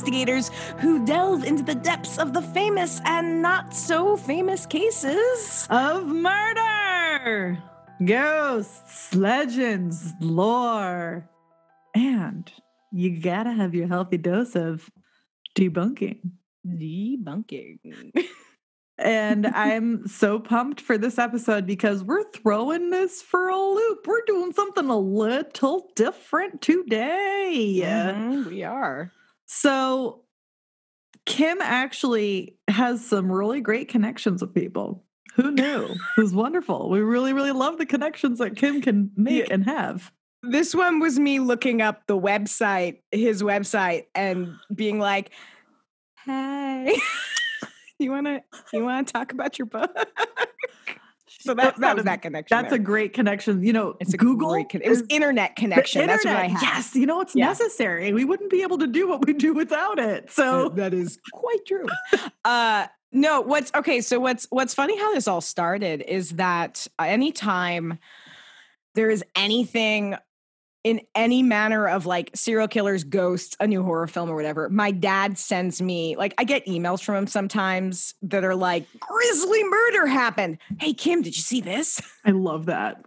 investigators who delve into the depths of the famous and not so famous cases of murder, ghosts, legends, lore, and you gotta have your healthy dose of debunking. Debunking. and I'm so pumped for this episode because we're throwing this for a loop. We're doing something a little different today. Mhm, we are. So, Kim actually has some really great connections with people. Who knew? it was wonderful. We really, really love the connections that Kim can make Yeah. and have. This one was me looking up the website, his website, and being like, "Hey, you want to you want to talk about your book?" so that, that was that connection. That's a great connection. You know, it's a Google. Great con- it was internet connection. That's what I internet. had. Yes, you know it's Yeah. necessary. We wouldn't be able to do what we do without it. So that is quite true. uh no, what's okay, so what's what's funny how this all started is that anytime there is anything in any manner of like serial killers, ghosts, a new horror film or whatever, my dad sends me like I get emails from him sometimes that are like grisly murder happened. Hey Kim, did you see this? I love that.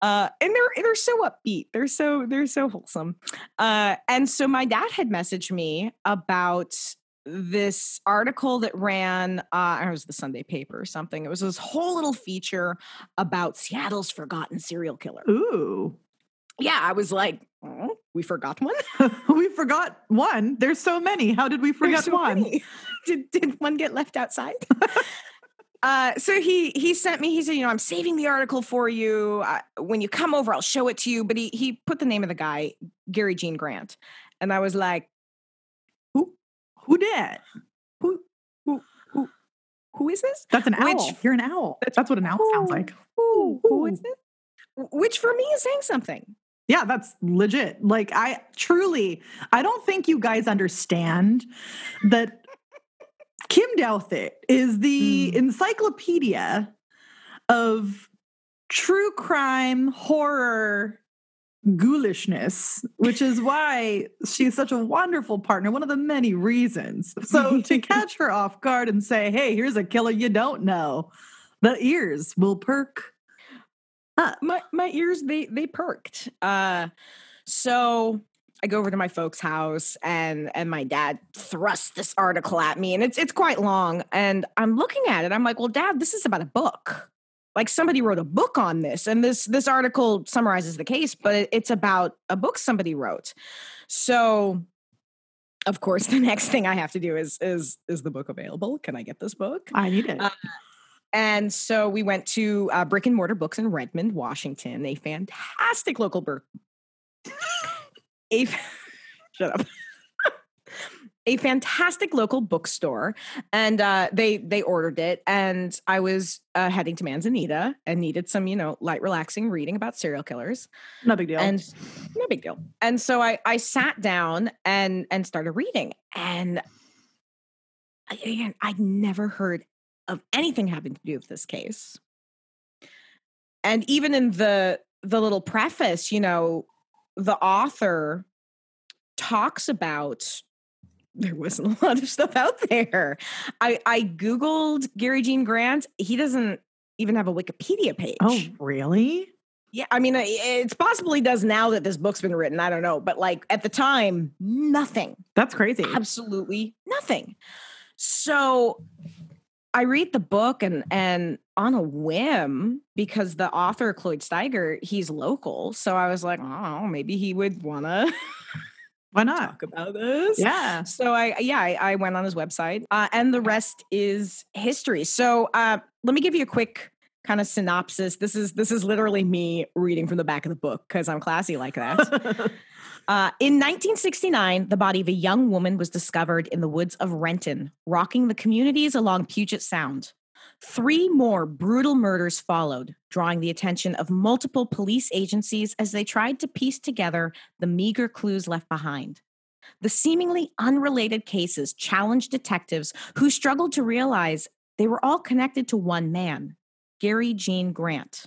uh and they're they're so upbeat they're so they're so wholesome uh and so my dad had messaged me about this article that ran uh it was the sunday paper or something it was this whole little feature about seattle's forgotten serial killer Ooh. Yeah i was like oh, we forgot one we forgot one. There's so many. How did we forget so one? many. did did one get left outside Uh, so he he sent me. He said, you know, I'm saving the article for you. Uh, when you come over, I'll show it to you. But he he put the name of the guy, Gary Gene Grant, and I was like, Who who did? who who who who is this? That's an owl. Which- You're an owl. That's, what an owl sounds like. Who who is Ooh. it? Which for me is saying something. Yeah, that's legit. Like I truly, I don't think you guys understand that Kim Douthit is the Mm. encyclopedia of true crime, horror, ghoulishness, which is why she's such a wonderful partner, one of the many reasons. So to catch her off guard and say, hey, here's a killer you don't know, the ears will perk. My my ears they they perked. Uh so I go over to my folks' house and and my dad thrusts this article at me and it's it's quite long and I'm looking at it. I'm like, "Well, dad, this is about a book." Like somebody wrote a book on this and this this article summarizes the case, but it, it's about a book somebody wrote. So of course, the next thing I have to do is is is the book available? Can I get this book? I need it. Uh, And so we went to uh, Brick and Mortar Books in Redmond, Washington, a fantastic local book. a shut up. a fantastic local bookstore, and uh, they they ordered it, and I was uh, heading to Manzanita and needed some, you know, light, relaxing reading about serial killers no big deal. and no big deal. And so I I sat down and and started reading, and I, again I'd never heard of anything having to do with this case. And even in the the little preface, you know, the author talks about there wasn't a lot of stuff out there. I I googled Gary Gene Grant. He doesn't even have a Wikipedia oh, page. oh, really? Yeah, I mean, it's possible he does now that this book's been written. I don't know, but like at the time, nothing, That's crazy. absolutely nothing. So I read the book and and on a whim because the author Cloyd Steiger, he's local, so I was like, oh, maybe he would want to Why not? talk about this. Yeah. So I yeah I, I went on his website uh, and the rest is history. So uh, let me give you a quick kind of synopsis. This is this is literally me reading from the back of the book because I'm classy like that. Uh, in 1969, the body of a young woman was discovered in the woods of Renton, rocking the communities along Puget Sound. Three more brutal murders followed, drawing the attention of multiple police agencies as they tried to piece together the meager clues left behind. The seemingly unrelated cases challenged detectives who struggled to realize they were all connected to one man, Gary Gene Grant.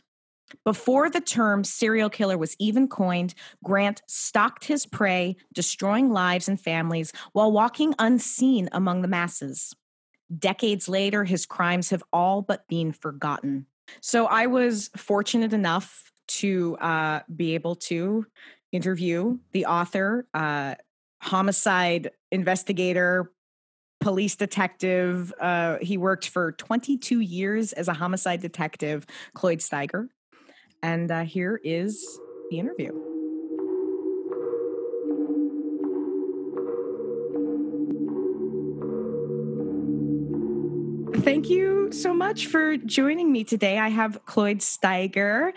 Before the term serial killer was even coined, Grant stalked his prey, destroying lives and families while walking unseen among the masses. Decades later, his crimes have all but been forgotten. So I was fortunate enough to uh, be able to interview the author, uh, homicide investigator, police detective. Uh, he worked for 22 years as a homicide detective, Cloyd Steiger. And uh, here is the interview. Thank you so much for joining me today. I have Cloyd Steiger.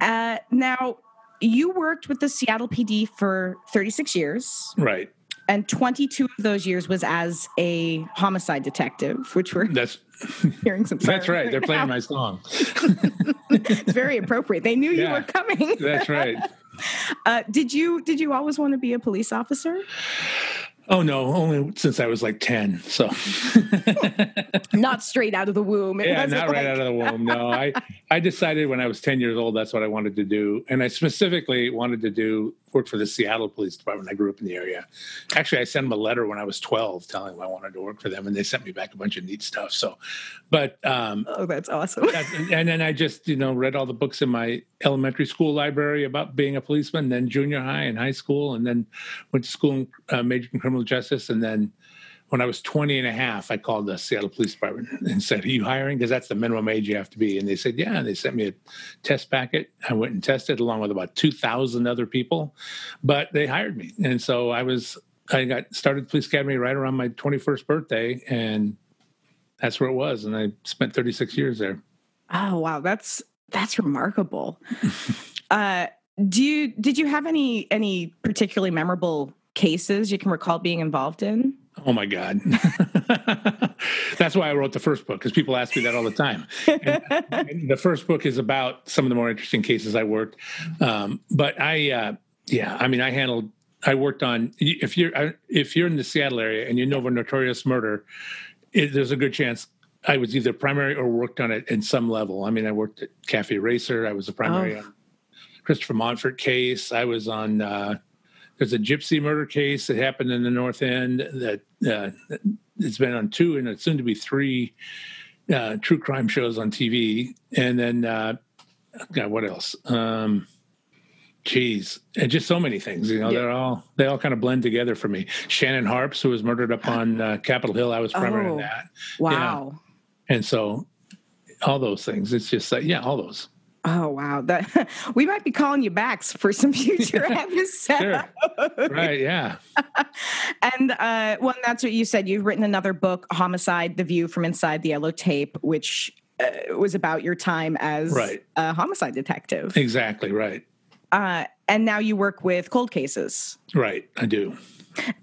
Uh, now, you worked with the Seattle PD for 36 years. Right. And 22 of those years was as a homicide detective, which we're That's hearing some. that's right. They're playing my song. it's very appropriate. They knew you were coming. That's right. Uh, did you did you always want to be a police officer? Oh no, only since I was like ten. So Not straight out of the womb. It yeah, not right out of the womb. No, I I decided when I was ten years old that's what I wanted to do, and I specifically wanted to do work for the Seattle Police Department. I grew up in the area. Actually, I sent them a letter when I was twelve telling them I wanted to work for them, and they sent me back a bunch of neat stuff. So, but um, Oh, that's awesome. and then I just you know read all the books in my elementary school library about being a policeman, then junior high and high school, and then went to school and uh, majored in criminal justice, and then when I was 20 and a half, I called the Seattle Police Department and said, Are you hiring? Because that's the minimum age you have to be. And they said, Yeah. And they sent me a test packet. I went and tested along with about 2,000 other people, but they hired me. And so I was, I got started Police Academy right around my 21st birthday. And that's where it was. And I spent 36 years there. Oh wow, that's that's remarkable. uh, do you did you have any any particularly memorable cases you can recall being involved in? Oh my God. That's why I wrote the first book because people ask me that all the time. The first book is about some of the more interesting cases I worked. Um, but I, uh, yeah, I mean, I handled, I worked on, if you're, if you're in the Seattle area and you know of a notorious murder, it, there's a good chance I was either primary or worked on it in some level. I mean, I worked at Cafe Racer. I was a primary Oh. on Christopher Monfort case. I was on, uh, there's a gypsy murder case that happened in the North End that uh, it's been on two and it's soon to be three uh, true crime shows on TV. And then, uh, God, what else? Um, geez, and just so many things. You know, Yeah. they're all they all kind of blend together for me. Shannon Harps, who was murdered up on uh, Capitol Hill, I was primary Oh. on that, Wow. and so all those things. It's just like yeah, all those. Oh wow. That we might be calling you back for some future episodes. Sure. Right? Yeah. and uh, well, that's what you said. You've written another book, Homicide: The View from Inside the Yellow Tape, which uh, was about your time as Right. a homicide detective. Exactly. Right. Uh, and now you work with cold cases. Right. I do.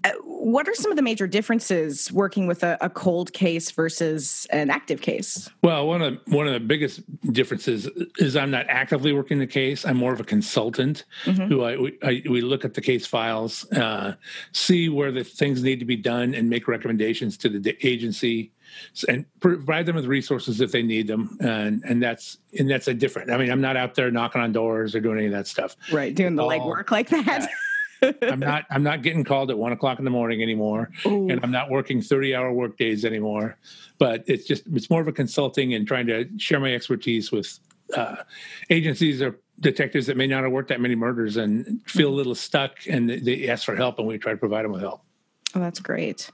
Uh, what are some of the major differences working with a, a cold case versus an active case? Well, one of one of the biggest differences is I'm not actively working the case. I'm more of a consultant Mhm. who I we, I we look at the case files, uh, see where the things need to be done, and make recommendations to the agency, and provide them with resources if they need them. And and that's and that's a different. I mean, I'm not out there knocking on doors or doing any of that stuff. Right, doing the legwork like that. I'm not I'm not getting called at one o'clock in the morning anymore. Ooh. and I'm not working 30 hour work days anymore. But it's just, it's more of a consulting and trying to share my expertise with uh, agencies or detectives that may not have worked that many murders and feel a little stuck and they- they ask for help and we try to provide them with help. Oh, that's great.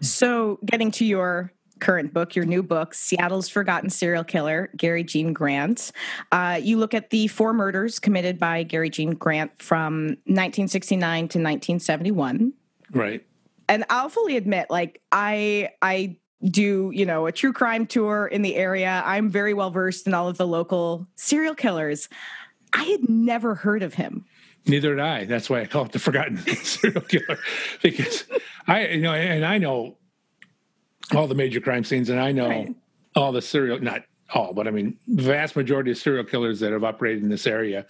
So, getting to your current book, your new book, Seattle's Forgotten Serial Killer, Gary Gene Grant. Uh, you look at the four murders committed by Gary Gene Grant from 1969 to 1971. Right. And I'll fully admit, like, I, I, do you know a true crime tour in the area i'm very well versed in all of the local serial killers i had never heard of him Neither did I. That's why I call it the forgotten serial killer because I, you know, and I know all the major crime scenes and I know Right. all the serial, not all, but I mean, vast majority of serial killers that have operated in this area.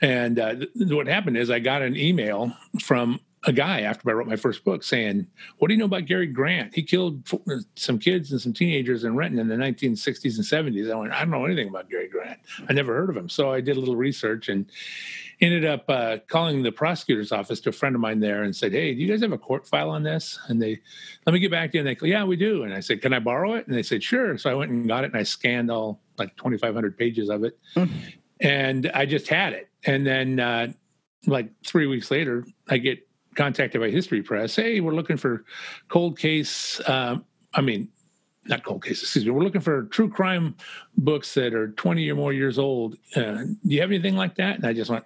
And uh, th- what happened is I got an email from a guy after I wrote my first book saying, "What do you know about Gary Grant? He killed some kids and some teenagers in Renton in the 1960s and 70s." I went, "I don't know anything about Gary Grant. I never heard of him." So I did a little research and ended up uh, calling the prosecutor's office to a friend of mine there and said, "Hey, do you guys have a court file on this?" And they, "Let me get back to you." And they go, "Yeah, we do." And I said, "Can I borrow it?" And they said, "Sure." So I went and got it and I scanned all like 2,500 pages of it, mm-hmm. and I just had it. And then uh, like three weeks later, I get contacted by History Press. Hey, we're looking for cold case. Um, I mean, not cold cases. Excuse me. We're looking for true crime books that are 20 or more years old. Uh, do you have anything like that? And I just went,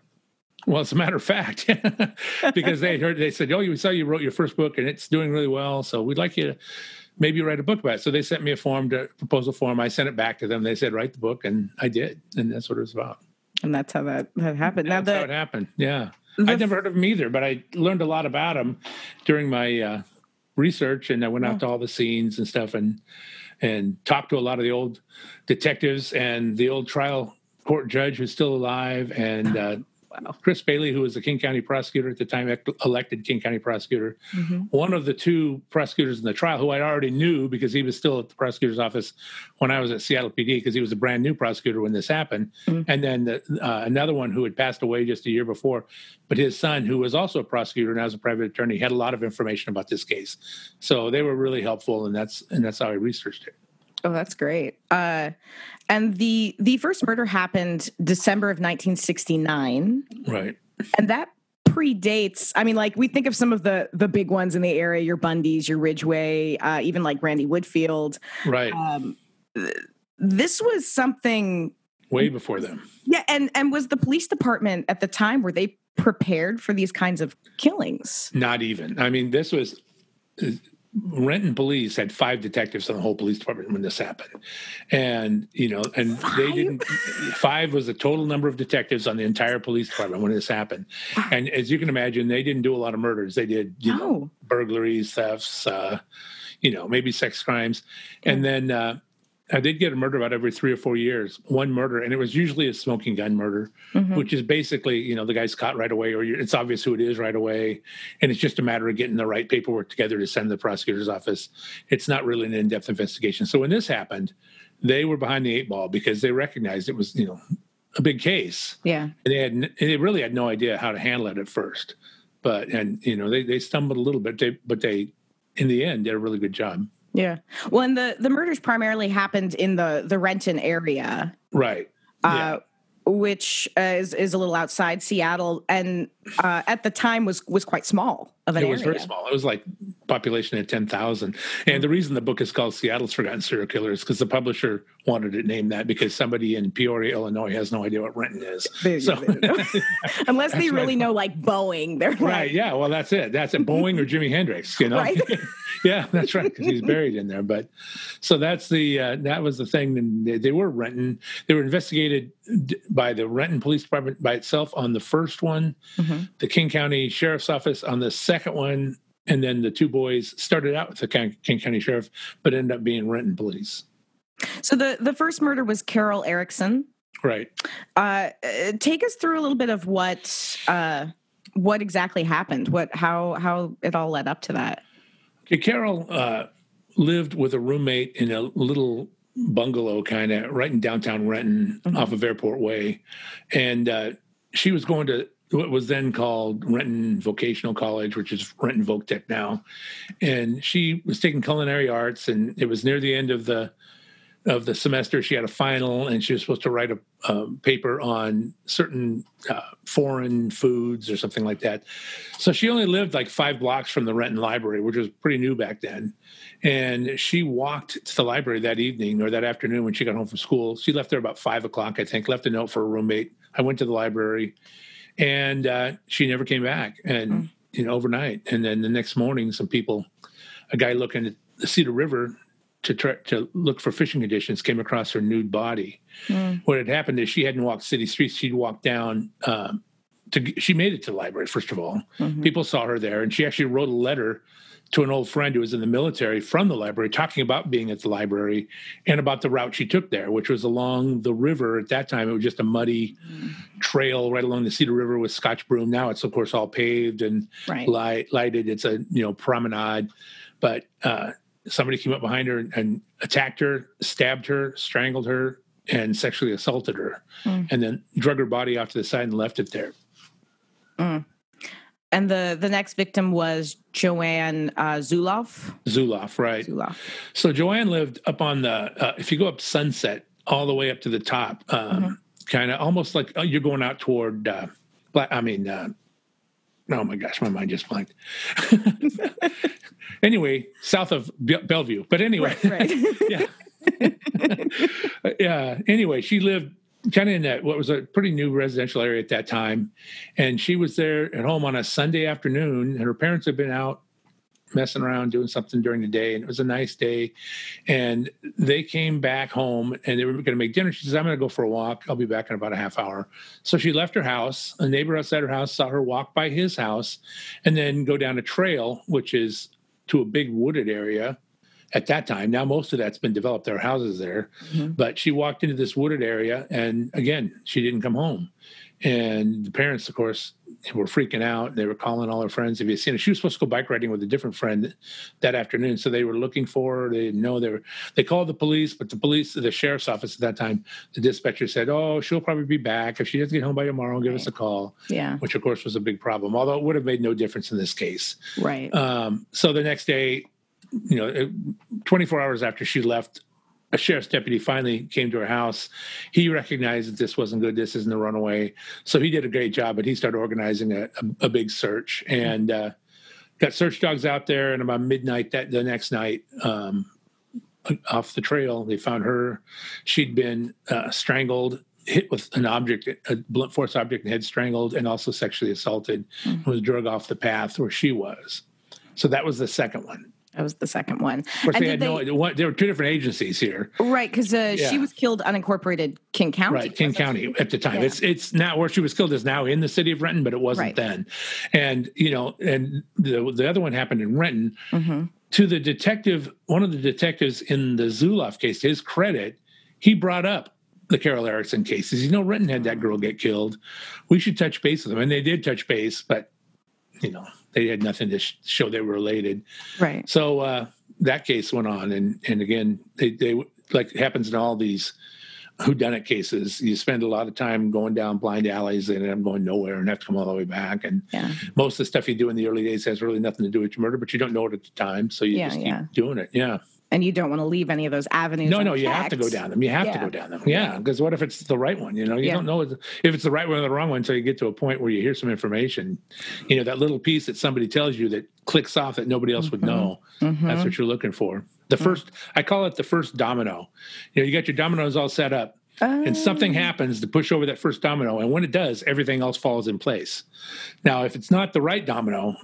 well, as a matter of fact, because they heard they said, "Oh, we saw you wrote your first book and it's doing really well, so we'd like you to maybe write a book about it." So they sent me a form, to proposal form. I sent it back to them. They said, "Write the book," and I did, and that's what it was about. And that's how that, that happened. Now that's the, how it happened. Yeah. I'd never heard of him either, but I learned a lot about him during my uh, research, and I went out to all the scenes and stuff, and and talked to a lot of the old detectives and the old trial court judge who's still alive, and uh. Chris Bailey, who was the King County prosecutor at the time, elected King County prosecutor, mm-hmm. one of the two prosecutors in the trial who I already knew because he was still at the prosecutor's office when I was at Seattle PD because he was a brand new prosecutor when this happened. Mm-hmm. And then the, uh, another one who had passed away just a year before, but his son, who was also a prosecutor and as a private attorney, had a lot of information about this case. So they were really helpful, and that's and that's how I researched it. Oh, that's great. Uh, and the the first murder happened December of 1969. Right. And that predates. I mean, like we think of some of the the big ones in the area, your Bundys, your Ridgway, uh, even like Randy Woodfield. Right. Um, this was something way before them. Yeah, and and was the police department at the time were they prepared for these kinds of killings? Not even. I mean, this was Renton police had five detectives on the whole police department when this happened, and you know, and five? they didn't. Five was the total number of detectives on the entire police department when this happened, and as you can imagine, they didn't do a lot of murders. They did you no. know, burglaries, thefts, uh, you know, maybe sex crimes, and then uh, I did get a murder about every three or four years, one murder, and it was usually a smoking gun murder, mm-hmm. which is basically, you know, the guy's caught right away, or it's obvious who it is right away, and it's just a matter of getting the right paperwork together to send to the prosecutor's office. It's not really an in-depth investigation. So when this happened, they were behind the eight ball because they recognized it was, you know, a big case. Yeah, and they had, and they really had no idea how to handle it at first, but and you know, they they stumbled a little bit, they, but they, in the end, did a really good job. Yeah. Well, and the the murders primarily happened in the the Renton area, right? Uh, yeah. Which uh, is is a little outside Seattle, and uh, at the time was was quite small of an It was area. very small. It was like population at ten thousand. And the reason the book is called Seattle's Forgotten Serial Killer is because the publisher wanted it named that because somebody in Peoria, Illinois, has no idea what Renton is. So, unless they really know like Boeing, they're right. Like, yeah. Well, that's it. That's it. Boeing or Jimi Hendrix. You know. Right? yeah, that's right. Because he's buried in there. But so that's the uh, that was the thing. And they, they were Renton. They were investigated by the Renton Police Department by itself on the first one, mm-hmm. The King County Sheriff's Office on the second one, and then the two boys started out with the King County Sheriff, but ended up being Renton Police. So the the first murder was Carol Erickson. Right. Uh, take us through a little bit of what uh, what exactly happened. What how how it all led up to that. Okay, Carol uh, lived with a roommate in a little bungalow, kind of right in downtown Renton, mm-hmm. off of Airport Way, and uh, she was going to what was then called Renton Vocational College, which is Renton Voc Tech now, and she was taking culinary arts, and it was near the end of the of the semester. She had a final, and she was supposed to write a, a paper on certain uh, foreign foods or something like that. So she only lived like five blocks from the Renton Library, which was pretty new back then. And she walked to the library that evening or that afternoon when she got home from school. She left there about five o'clock, I think. Left a note for a roommate. I went to the library, and uh, she never came back. And mm. you know, overnight, and then the next morning, some people, a guy looking at the Cedar River to try to look for fishing conditions came across her nude body. Mm. What had happened is she hadn't walked city streets; she'd walked down. Um, to she made it to the library first of all. Mm-hmm. People saw her there, and she actually wrote a letter to an old friend who was in the military from the library, talking about being at the library and about the route she took there, which was along the river. At that time, it was just a muddy mm. trail right along the Cedar River with Scotch broom. Now it's of course all paved and right. light, lighted. It's a you know promenade, but uh, somebody came up behind her and, and, attacked her, stabbed her, strangled her, and sexually assaulted her, mm. and then drug her body off to the side and left it there. Mm. And the the next victim was Joanne uh, Zuloff. Zuloff, right? Zuloff. So Joanne lived up on the. Uh, if you go up Sunset all the way up to the top, um, mm-hmm. kind of almost like oh, you're going out toward. Uh, Black, I mean, uh, oh my gosh, my mind just blanked. anyway, south of Bellevue. But anyway, right, right. yeah, yeah. Anyway, she lived kind of in that what was a pretty new residential area at that time. And she was there at home on a sunday afternoon and her parents had been out messing around doing something during the day and it was a nice day. And they came back home and they were going to make dinner. She says i'm going to go for a walk. I'll be back in about a half hour. So she left her house. A neighbor outside her house saw her walk by his house and then go down a trail which is to a big wooded area at that time. Now most of that's been developed. There are houses there, mm-hmm. but she walked into this wooded area, and again, she didn't come home. And the parents, of course, were freaking out. They were calling all her friends. Have you seen her? She was supposed to go bike riding with a different friend that afternoon, so they were looking for her. They didn't know they were. They called the police, but the police, the sheriff's office at that time, the dispatcher said, "Oh, she'll probably be back if she doesn't get home by tomorrow. Give right. us a call." Yeah, which of course was a big problem. Although it would have made no difference in this case. Right. Um, so the next day, you know, 24 hours after she left, a sheriff's deputy finally came to her house. He recognized that this wasn't good. This isn't a runaway. So he did a great job, but he started organizing a, a, a big search and uh, got search dogs out there. And about midnight that the next night, um, off the trail, they found her. She'd been uh, strangled, hit with an object, a blunt force object, and head strangled, and also sexually assaulted. Mm-hmm. Was drug off the path where she was. So that was the second one. That was the second one. Of course, they had they, no. One, there were two different agencies here, right? Because uh, yeah. she was killed unincorporated King County, right? King County at the time. Yeah. It's it's now where she was killed is now in the city of Renton, but it wasn't right. then. And you know, and the the other one happened in Renton. Mm-hmm. To the detective, one of the detectives in the Zuloff case, to his credit, he brought up the Carol Erickson cases. You know, Renton had that girl get killed. We should touch base with them, and they did touch base, but you know they had nothing to sh- show they were related. Right. So uh, that case went on, and and again, they they like happens in all these whodunit cases. You spend a lot of time going down blind alleys and end up going nowhere and have to come all the way back. And yeah. most of the stuff you do in the early days has really nothing to do with your murder, but you don't know it at the time, so you yeah, just keep yeah. doing it. Yeah and you don't want to leave any of those avenues. No, no, you have to go down them. You have yeah. to go down them. Yeah, because what if it's the right one? You know, you yeah. don't know if it's the right one or the wrong one until you get to a point where you hear some information. You know, that little piece that somebody tells you that clicks off that nobody else mm-hmm. would know. Mm-hmm. That's what you're looking for. The mm-hmm. first, I call it the first domino. You know, you got your dominoes all set up. And something oh. happens to push over that first domino. And when it does, everything else falls in place. Now, if it's not the right domino,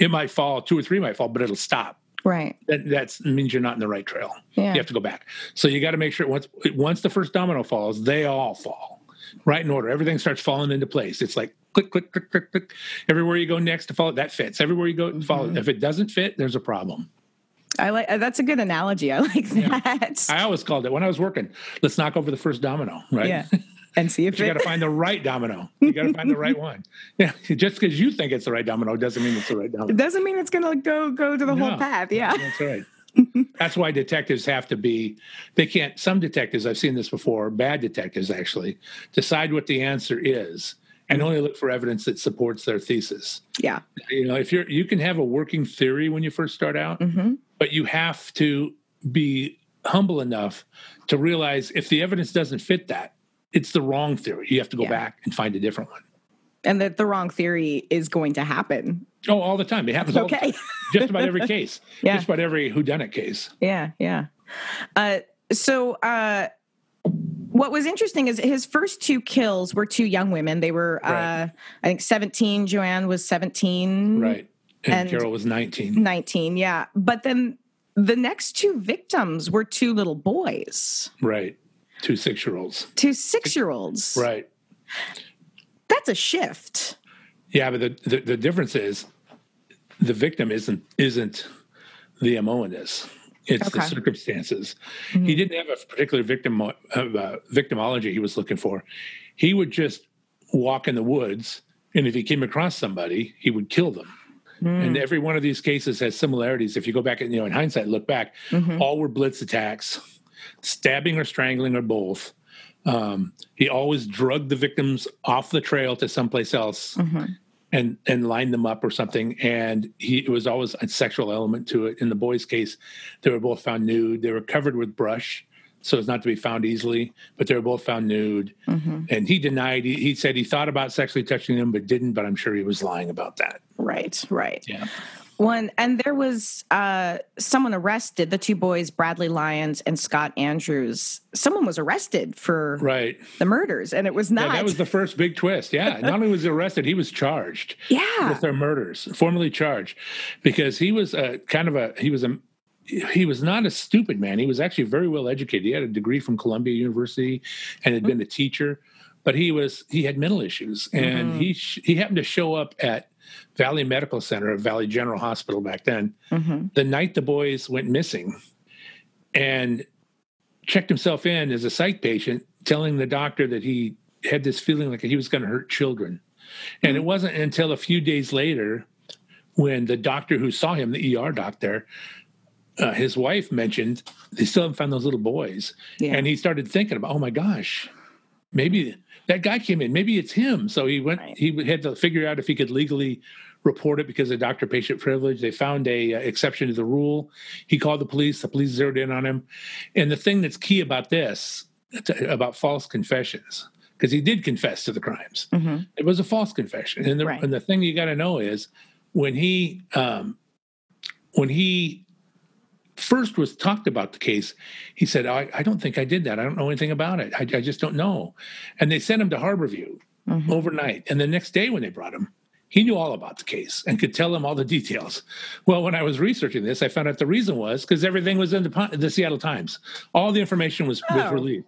it might fall, two or three might fall, but it'll stop Right. That that's, means you're not in the right trail. Yeah. You have to go back. So you got to make sure once once the first domino falls, they all fall right in order. Everything starts falling into place. It's like click, click, click, click, click. Everywhere you go next to follow, that fits. Everywhere you go, mm-hmm. If it doesn't fit, there's a problem. I like that's a good analogy. I like that. Yeah. I always called it when I was working. Let's knock over the first domino, right? Yeah. and see if you got to find the right domino. You got to find the right one. Yeah, just because you think it's the right domino doesn't mean it's the right domino. It doesn't mean it's going to go go to the no, whole path. Yeah, that's right. that's why detectives have to be. They can't. Some detectives I've seen this before. Bad detectives actually decide what the answer is and only look for evidence that supports their thesis. Yeah, you know, if you're you can have a working theory when you first start out, mm-hmm. but you have to be humble enough to realize if the evidence doesn't fit that it's the wrong theory. You have to go yeah. back and find a different one. And that the wrong theory is going to happen. Oh, all the time. It happens. Okay. Just about every case. yeah. Just about every whodunit case. Yeah, yeah. Uh, so, uh, what was interesting is his first two kills were two young women. They were, uh, right. uh, I think, 17. Joanne was 17. Right. And, and Carol was 19. 19, yeah. But then the next two victims were two little boys. Right. Two six year olds. Two six year olds. Right. That's a shift. Yeah, but the, the, the difference is the victim isn't isn't the mo in this it's the Okay. circumstances Mhm. he didn't have a particular victim uh, victimology he was looking for he would just walk in the woods and if he came across somebody he would kill them and Mm. every one of these cases has similarities if you go back and you know in hindsight look back Mhm. all were blitz attacks stabbing or strangling or both. Um, he always drugged the victims off the trail to someplace else Mhm. and and lined them up or something. And he it was always a sexual element to it. In the boys case they were both found nude. They were covered with brush so as not to be found easily but they were both found nude. Mhm. and he denied he, he said he thought about sexually touching them but didn't but i'm sure he was lying about that. Right, right. yeah One and there was uh, someone arrested. The two boys, Bradley Lyons and Scott Andrews. Someone was arrested for right the murders, and it was not. yeah, that was the first big twist yeah not only was he arrested he was charged yeah. with their murders, formally charged, because he was a kind of a he was a he was not a stupid man. He was actually very well educated. He had a degree from Columbia University and had been a teacher, but he was he had mental issues, and Mhm. he sh- he happened to show up at Valley Medical Center, Valley General Hospital back then, Mhm. the night the boys went missing, and checked himself in as a psych patient, telling the doctor that he had this feeling like he was going to hurt children. And it wasn't until a few days later when the doctor who saw him, the ER doctor, uh, his wife mentioned they still haven't found those little boys. Yeah. And he started thinking about, oh my gosh, maybe that guy came in, maybe it's him. So he went, Right. he had to figure out if he could legally report it because of doctor patient privilege. They found a uh, exception to the rule. He called the police. The police zeroed in on him. And the thing that's key about this, about false confessions, because he did confess to the crimes. Mhm. It was a false confession, and the, Right. and the thing you got to know is when he um, when he first was talked about the case, he said, I, "I don't think I did that. I don't know anything about it. I, I just don't know." And they sent him to Harborview Mhm. overnight, and the next day when they brought him. He knew all about the case and could tell them all the details. Well, when I was researching this, I found out the reason was because everything was in the, the Seattle Times. All the information was, was Oh. released.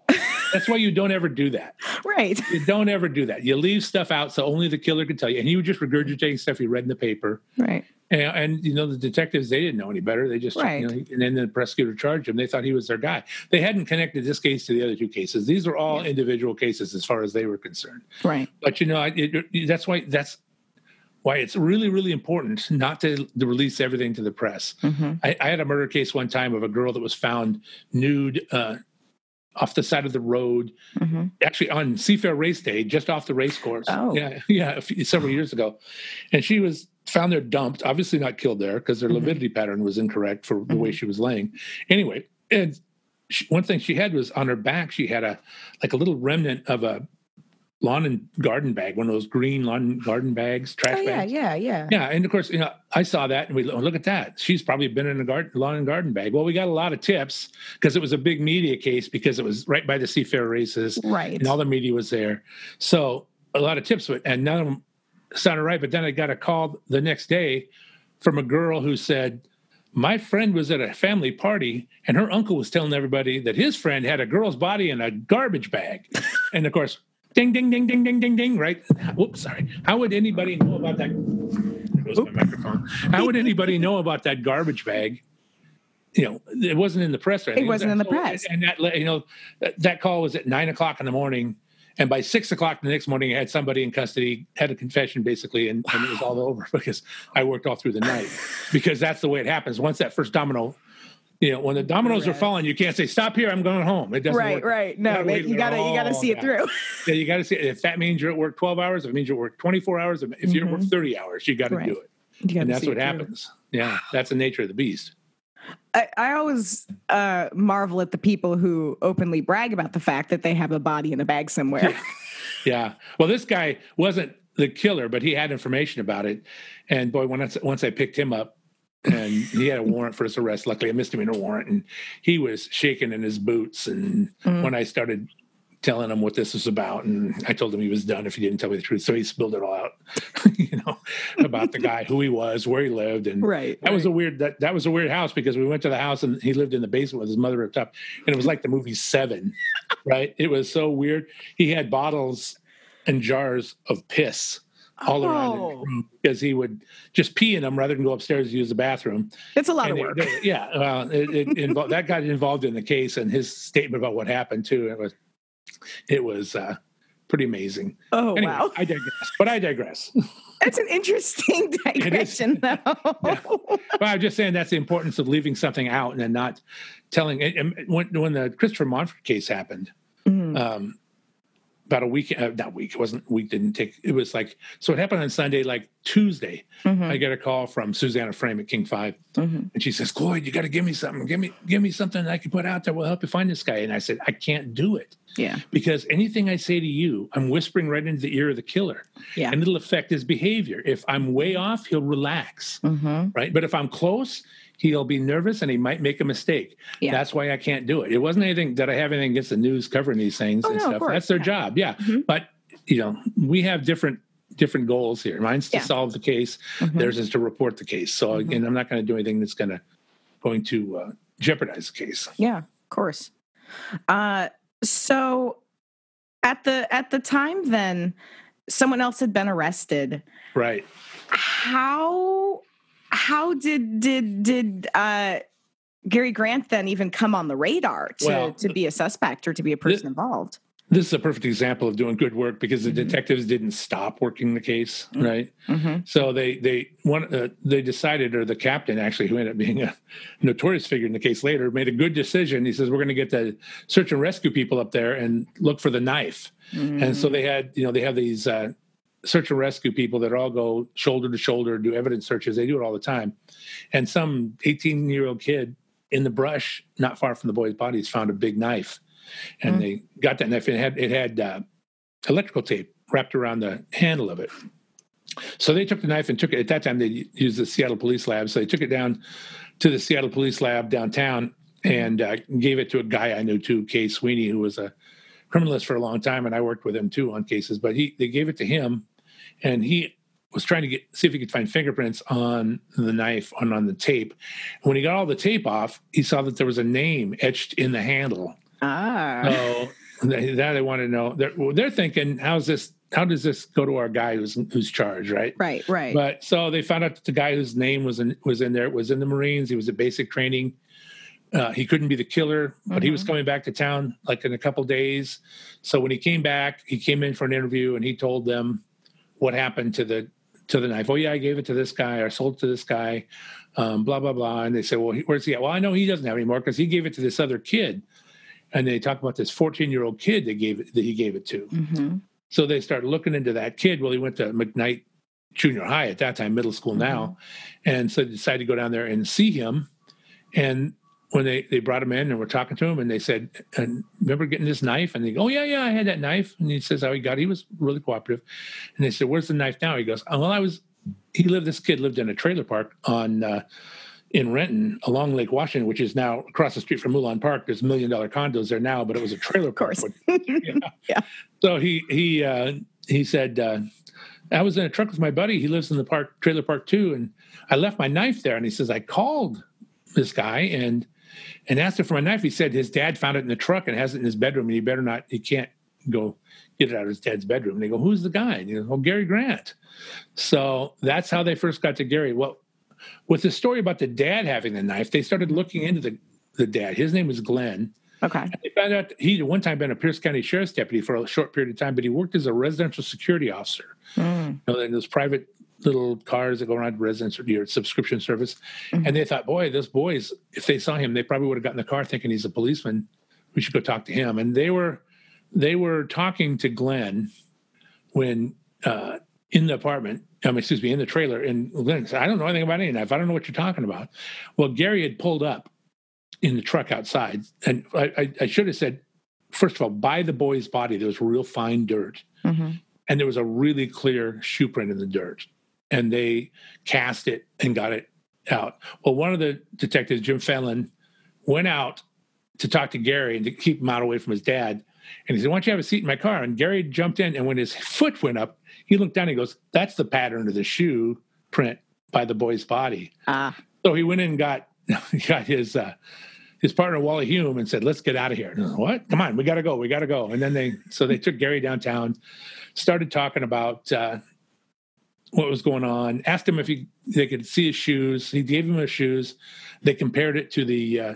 That's why you don't ever do that. Right. You don't ever do that. You leave stuff out so only the killer can tell you. And he was just regurgitating stuff he read in the paper. Right. And, and you know, the detectives, they didn't know any better. They just, Right. you know, and then the prosecutor charged him. They thought he was their guy. They hadn't connected this case to the other two cases. These were all individual cases as far as they were concerned. Right. But you know, it, it, that's why that's why it's really, really important not to, to release everything to the press. Mhm. I, I had a murder case one time of a girl that was found nude uh, off the side of the road Mhm. actually on Seafair Race Day, just off the race course. Oh. yeah, yeah, a few, several years ago, and she was found there dumped, obviously not killed there because her Mhm. lividity pattern was incorrect for the way Mhm. she was laying. Anyway, and she, one thing she had was on her back she had a like a little remnant of a lawn and garden bag, one of those green lawn and garden bags, trash Oh yeah, bags. yeah, yeah. Yeah, and of course, you know, I saw that, and we oh, look at that. She's probably been in a garden, lawn and garden bag. Well, we got a lot of tips because it was a big media case because it was right by the Seafair races, Right. and all the media was there. So a lot of tips, but and none of them sounded right. But then I got a call the next day from a girl who said, "My friend was at a family party, and her uncle was telling everybody that his friend had a girl's body in a garbage bag." and of course, ding, ding, ding, ding, ding, ding, ding. Right? Whoops, sorry. How would anybody know about that? There goes my microphone. How would anybody know about that garbage bag? You know, it wasn't in the press. Or anything. wasn't in the press. And that, you know, that, that call was at nine o'clock in the morning. And by six o'clock the next morning, I had somebody in custody, had a confession basically, and, and it was all over because I worked all through the night. Because that's the way it happens. Once that first domino, you know, when the dominoes are falling, you can't say, stop here, I'm going home. It doesn't Right, work. right. No, gotta they- wait you gotta you gotta see it through. Yeah, you got to see it. if that means you're at work 12 hours, if it means you're at work 24 hours, if if you're at work Mhm. 30 hours, you got to Right. do it. You gotta And that's what it through. happens. Yeah, that's the nature of the beast. I, I always uh, marvel at the people who openly brag about the fact that they have a body in a bag somewhere. Yeah. Well, this guy wasn't the killer, but he had information about it. And boy, once once I picked him up, and he had a warrant for his arrest. Luckily, a misdemeanor warrant, and he was shaking in his boots. And Mm. when I started telling him what this was about, and I told him he was done if he didn't tell me the truth, so he spilled it all out, you know, about the guy, who he was, where he lived, and right. that was a weird that that was a weird house because we went to the house and he lived in the basement with his mother up top, and it was like the movie Seven, right? It was so weird. He had bottles and jars of piss all around Oh. room because he would just pee in them rather than go upstairs to use the bathroom. It's a lot of work. it- yeah, well, it, it involved, that got involved in the case and his statement about what happened too. It was, it was uh, pretty amazing. oh Anyway, wow, I digress. But I digress. that's an interesting digression, though. Yeah. Well, I'm just saying that's the importance of leaving something out and then not telling. and- When when the Christopher Monfort case happened, um, about a week, uh, not week, it wasn't week. Didn't take. It was like so. It happened on Sunday, like Tuesday. Mhm. I get a call from Susannah Frame at King Five, Mhm. and she says, "Cloyd, you got to give me something. Give me give me something I can put out there. will help you find this guy." And I said, "I can't do it." Yeah, because anything I say to you, I'm whispering right into the ear of the killer, Yeah. and it'll affect his behavior. If I'm way off, he'll relax, Mhm. right? But if I'm close, he'll be nervous and he might make a mistake. Yeah. That's why I can't do it. It wasn't anything that I have anything against the news covering these things Oh, and no, stuff. That's their yeah. job, yeah. Mhm. But you know, we have different different goals here. Mine's to Yeah. solve the case. Mhm. Theirs is to report the case. So Mhm. again, I'm not going to do anything that's going to going to uh, jeopardize the case. Yeah, of course. Uh, so at the at the time, then someone else had been arrested. Right. How how did did did uh, Gary Grant then even come on the radar to Well, to be a suspect or to be a person involved? This is a perfect example of doing good work because the Mhm. detectives didn't stop working the case, Mhm. right? Mm-hmm. So they they one uh, they decided, or the captain actually, who ended up being a notorious figure in the case later, made a good decision. He says we're going to get the search and rescue people up there and look for the knife. And Mm. so they had, you know, they have these uh, search and rescue people that all go shoulder to shoulder, do evidence searches. They do it all the time. And some 18 year old kid in the brush, not far from the boy's bodies, found a big knife, and Mm. they got that knife. It had it had uh, electrical tape wrapped around the handle of it. So they took the knife and took it. At that time, they used the Seattle Police Lab. So they took it down to the Seattle Police Lab downtown and uh, gave it to a guy I knew too, Kay Sweeney, who was a criminalist for a long time, and I worked with him too on cases. But he they gave it to him, and he was trying to get see if he could find fingerprints on the knife on on the tape. When he got all the tape off, he saw that there was a name etched in the handle. ah, So now they want to know. They're, they're thinking, how's this? How does this go to our guy who's who's charged, right? right, right. But so they found out that the guy whose name was in was in there was in the Marines. He was at basic training. Uh, he couldn't be the killer, but he was Mhm. coming back to town like in a couple days. So when he came back, he came in for an interview and he told them what happened to the to the knife. Oh yeah, I gave it to this guy or sold it to this guy. Um, blah blah blah. And they said, well, where's he at? Well, I know he doesn't have any more because he gave it to this other kid. And they talk about this 14 year old kid that gave it that he gave it to. Mhm. So they started looking into that kid. Well, he went to McKnight Junior High at that time, middle school now, and so they decided to go down there and see him. And when they they brought him in and were talking to him, and they said, "And remember getting this knife?" And they go, "Oh yeah, yeah, I had that knife." And he says how he got. it. He was really cooperative. And they said, "Where's the knife now?" He goes, oh, "Well, I was." He lived. This kid lived in a trailer park on. Uh, in Renton along Lake Washington, which is now across the street from Coulon Park. There's million dollar condos there now, but it was a trailer Of course. park. yeah. Yeah. So he he uh, he said, uh, I was in a truck with my buddy. He lives in the park trailer park too, and I left my knife there. And he says I called this guy and and asked him for my knife. He said his dad found it in the truck and has it in his bedroom, and he better not. He can't go get it out of his dad's bedroom. And they go, "Who's the guy?" And he goes, "Oh, Gary Grant." So that's how they first got to Gary. Well, with the story about the dad having the knife, they started looking into the the dad. His name was Glenn. Okay. They found out he'd at one time been a Pierce County Sheriff's deputy for a short period of time, but he worked as a residential security officer. Mm. You know, in those private little cars that go around residence or your subscription service. Mhm. And they thought, boy, those boys, if they saw him, they probably would have gotten the car thinking he's a policeman. We should go talk to him. And they were they were talking to Glenn when uh, in the apartment, um, excuse me, in the trailer. And Glenn said, I don't know anything about any knife. I don't know what you're talking about. Well, Gary had pulled up in the truck outside. And I, I, should have said, first of all, by the boy's body, there was real fine dirt Mhm. and there was a really clear shoe print in the dirt and they cast it and got it out well one of the detectives jim fenlon went out to talk to gary and to keep him out away from his dad and he said why don't you have a seat in my car and gary jumped in and when his foot went up he looked down and he goes that's the pattern of the shoe print by the boy's body Ah. so he went in and got got his uh, his partner Wally Hume and said, "Let's get out of here." Was, what? Come on, we got to go. We got to go. And then they so they took Gary downtown, started talking about uh, what was going on. Asked him if he they could see his shoes. He gave him his shoes. They compared it to the uh,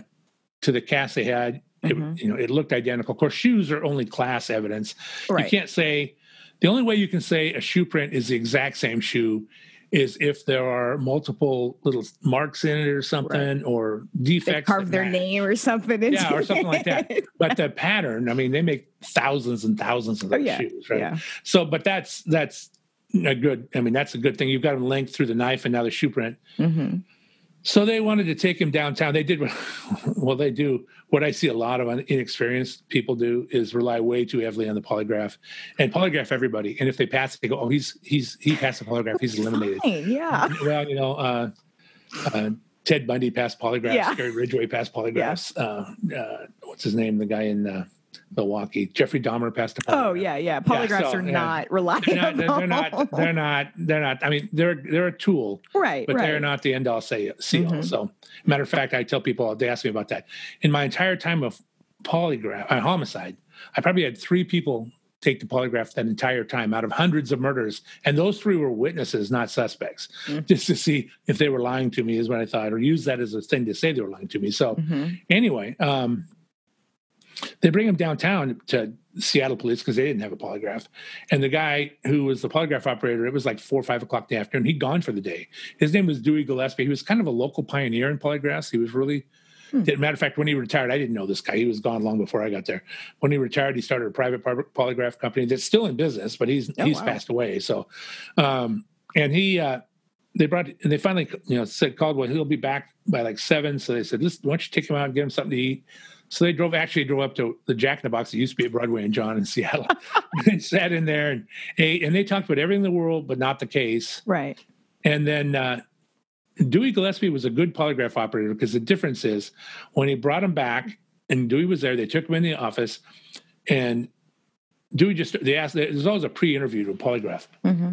to the cast they had. Mhm. It, you know, it looked identical. Of course, shoes are only class evidence. Right. You can't say the only way you can say a shoe print is the exact same shoe is if there are multiple little marks in it or something or they defects. carve their match. name or something. Into Yeah, or something like that. But the pattern, I mean, they make thousands and thousands of Oh those yeah, shoes, right? yeah. So, but that's that's a good. I mean, that's a good thing. You've got him linked through the knife and now the shoe print. hmm So they wanted to take him downtown. They did well. They do what I see a lot of inexperienced people do is rely way too heavily on the polygraph and polygraph everybody. And if they pass, it, they go, "Oh, he's he's he passed the polygraph. He's eliminated." Fine, yeah. well, you know, uh, uh, Ted Bundy passed polygraphs. Yeah. Gary Ridgway passed polygraphs. Uh, uh, what's his name? The guy in uh, Milwaukee. Jeffrey Dahmer passed a polygraph. Oh yeah, yeah. Polygraphs so, are yeah. not reliable. They're not, they're, not. They're not. They're not. I mean, they're they're a tool, right, but right. they're not the end all say see all. Mhm. So, matter of fact, I tell people they ask me about that. In my entire time of polygraph, uh, homicide, I probably had three people take the polygraph that entire time out of hundreds of murders, and those three were witnesses, not suspects, Mm. just to see if they were lying to me, is what I thought, or use that as a thing to say they were lying to me. So, Mhm. anyway, um, they bring him downtown to Seattle police because they didn't have a polygraph. And the guy who was the polygraph operator, it was like four or five o'clock in the afternoon. He'd gone for the day. His name was Dewey Gillespie. He was kind of a local pioneer in polygraphs. He was really, Hmm. matter of fact, when he retired, I didn't know this guy. He was gone long before I got there. When he retired, he started a private polygraph company that's still in business, but he's Oh, he's wow. passed away. So, um, and he, uh, they brought and they finally you know said called well he'll be back by like seven so they said listen why don't you take him out and get him something to eat so they drove actually drove up to the Jack in the Box that used to be at Broadway and John in Seattle and sat in there and ate and they talked about everything in the world but not the case Right. and then uh, Dewey Gillespie was a good polygraph operator because the difference is when he brought him back and Dewey was there, they took him in the office and Dewey just, they asked, there's always a pre interview to a polygraph. hmm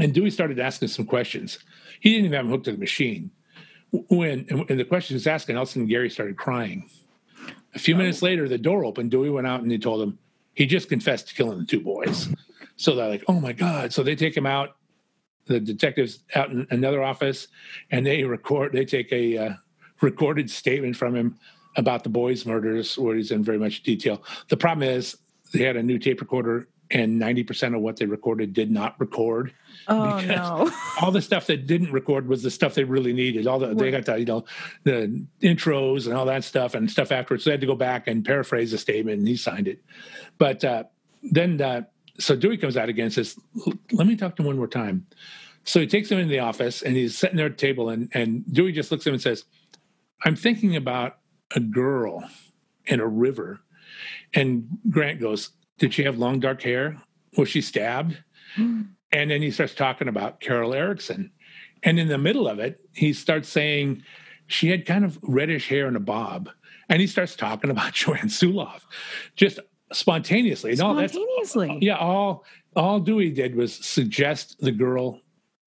And Dewey started asking some questions. He didn't even have him hooked to the machine. When and the question he was asking, all of a sudden Gary started crying. A few minutes later, the door opened. Dewey went out and he told him he just confessed to killing the two boys. So they're like, "Oh my god!" So they take him out. The detectives out in another office, and they record. They take a uh, recorded statement from him about the boys' murders, where he's in very much detail. The problem is they had a new tape recorder, and ninety percent of what they recorded did not record Oh no. all the stuff that didn't record was the stuff they really needed. All the they got the you know the intros and all that stuff and stuff afterwards. So they had to go back and paraphrase the statement, and he signed it. But uh, then uh, so Dewey comes out again and says, "Let me talk to him one more time." So he takes him into the office and he's sitting there at the table, and and Dewey just looks at him and says, "I'm thinking about a girl in a river." And Grant goes, "Did she have long dark hair? Was she stabbed?" And then he starts talking about Carol Erickson. And in the middle of it, he starts saying she had kind of reddish hair and a bob. And he starts talking about Joanne Suloff just spontaneously. And all that's Spontaneously. yeah, all all Dewey did was suggest the girl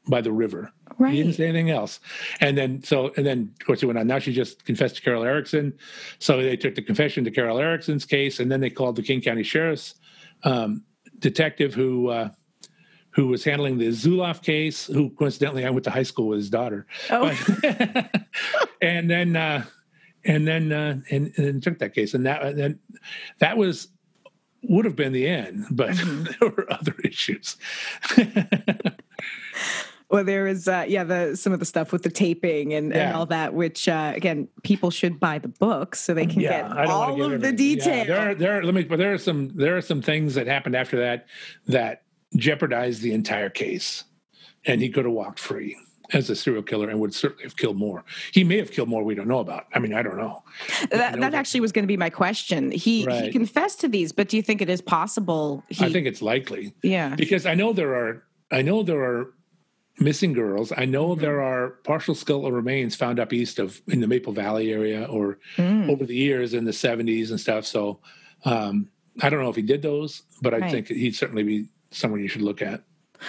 by the river. Right. He didn't say anything else. And then so and then of course he went on. Now she just confessed to Carol Erickson. So they took the confession to Carol Erickson's case, and then they called the King County Sheriff's um, detective who uh, who was handling the Zuloff case, who coincidentally I went to high school with his daughter. Oh, and then uh, and then uh, and, and took that case, and that and then that was would have been the end, but Mhm. there were other issues. well, there is, uh, yeah, the some of the stuff with the taping and, and all that, which uh, again, people should buy the book so they can get I don't all get of the everything. Yeah, detail. there, there. Let me. But there are some. There are some things that happened after that that jeopardized the entire case, and he could have walked free as a serial killer and would certainly have killed more. He may have killed more we don't know about. I mean, I don't know. that, know that actually was going to be my question. He he confessed to these, but do you think it is possible? He, I think it's likely yeah. because I know there are. I know there are missing girls. I know Mm-hmm. there are partial skeletal remains found up east of in the Maple Valley area or Mm. over the years in the 70s and stuff. So um, I don't know if he did those, but I Right. think he'd certainly be someone you should look at.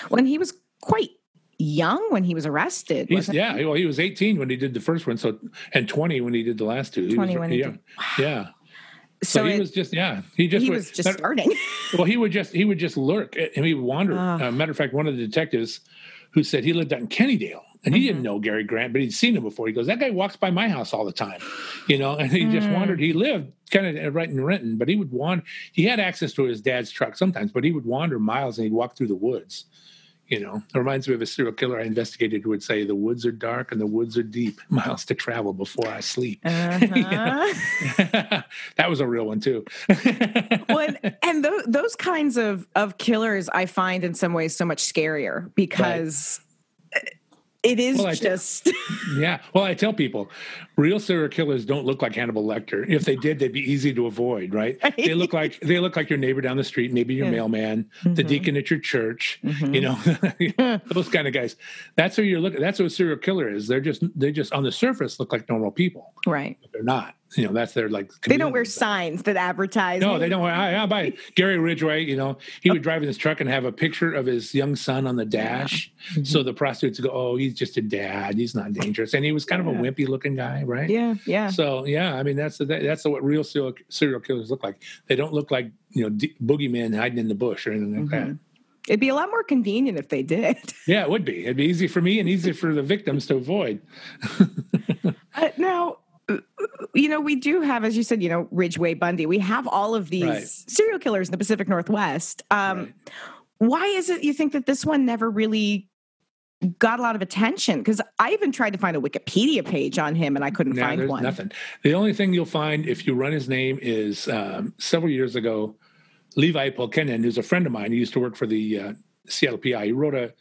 When he was quite young when he was arrested. Yeah, well, he was 18 when he did the first one, so and 20 when he did the last two. He 20 was, when he yeah, did- yeah. So, So, he it- was just yeah. He just he was just starting. well, he would just he would just lurk and he would wander. Ah. Uh, matter of fact, one of the detectives who said he lived out in Kennydale and he Mhm. didn't know Gary Grant, but he'd seen him before. He goes, "That guy walks by my house all the time," you know. And he just Mm. wandered. He lived kind of right in Renton, but he would wander. He had access to his dad's truck sometimes, but he would wander miles and he'd walk through the woods. You know, it reminds me of a serial killer I investigated who would say, "The woods are dark and the woods are deep. Miles to travel before I sleep." Uh-huh. that was a real one too. well, and, and tho- those kinds of of killers, I find in some ways so much scarier because it is Well, just Yeah. Well, I tell people, real serial killers don't look like Hannibal Lecter. If they did, they'd be easy to avoid, right? They look like they look like your neighbor down the street, maybe your Yeah. mailman, the Mhm. deacon at your church. Mhm. You know, those kind of guys. That's who you're looking. That's what a serial killer is. They're just they just on the surface look like normal people, right. but they're not. You know, that's their like. They don't wear signs that advertise. No, they don't. I, I buy Gary Ridgway. You know, he would drive in his truck and have a picture of his young son on the dash. Mhm. So the prostitutes go, "Oh, he's just a dad. He's not dangerous." And he was kind of a wimpy looking guy, right? Yeah, yeah. So yeah, I mean that's the, that's what real serial, serial killers look like. They don't look like you know d- boogeymen hiding in the bush or anything like that. Mhm. It'd be a lot more convenient if they did. Yeah, it would be. It'd be easy for me and easy for the victims to avoid. Uh, now, you know, we do have, as you said, you know, Ridgway Bundy. We have all of these Right. serial killers in the Pacific Northwest. Um, Right. Why is it you think that this one never really got a lot of attention? Because I even tried to find a Wikipedia page on him and I couldn't No, find there's one. nothing. The only thing you'll find if you run his name is um, several years ago, Levi Pulkkinen, who's a friend of mine, he used to work for the uh, Seattle PI. He wrote a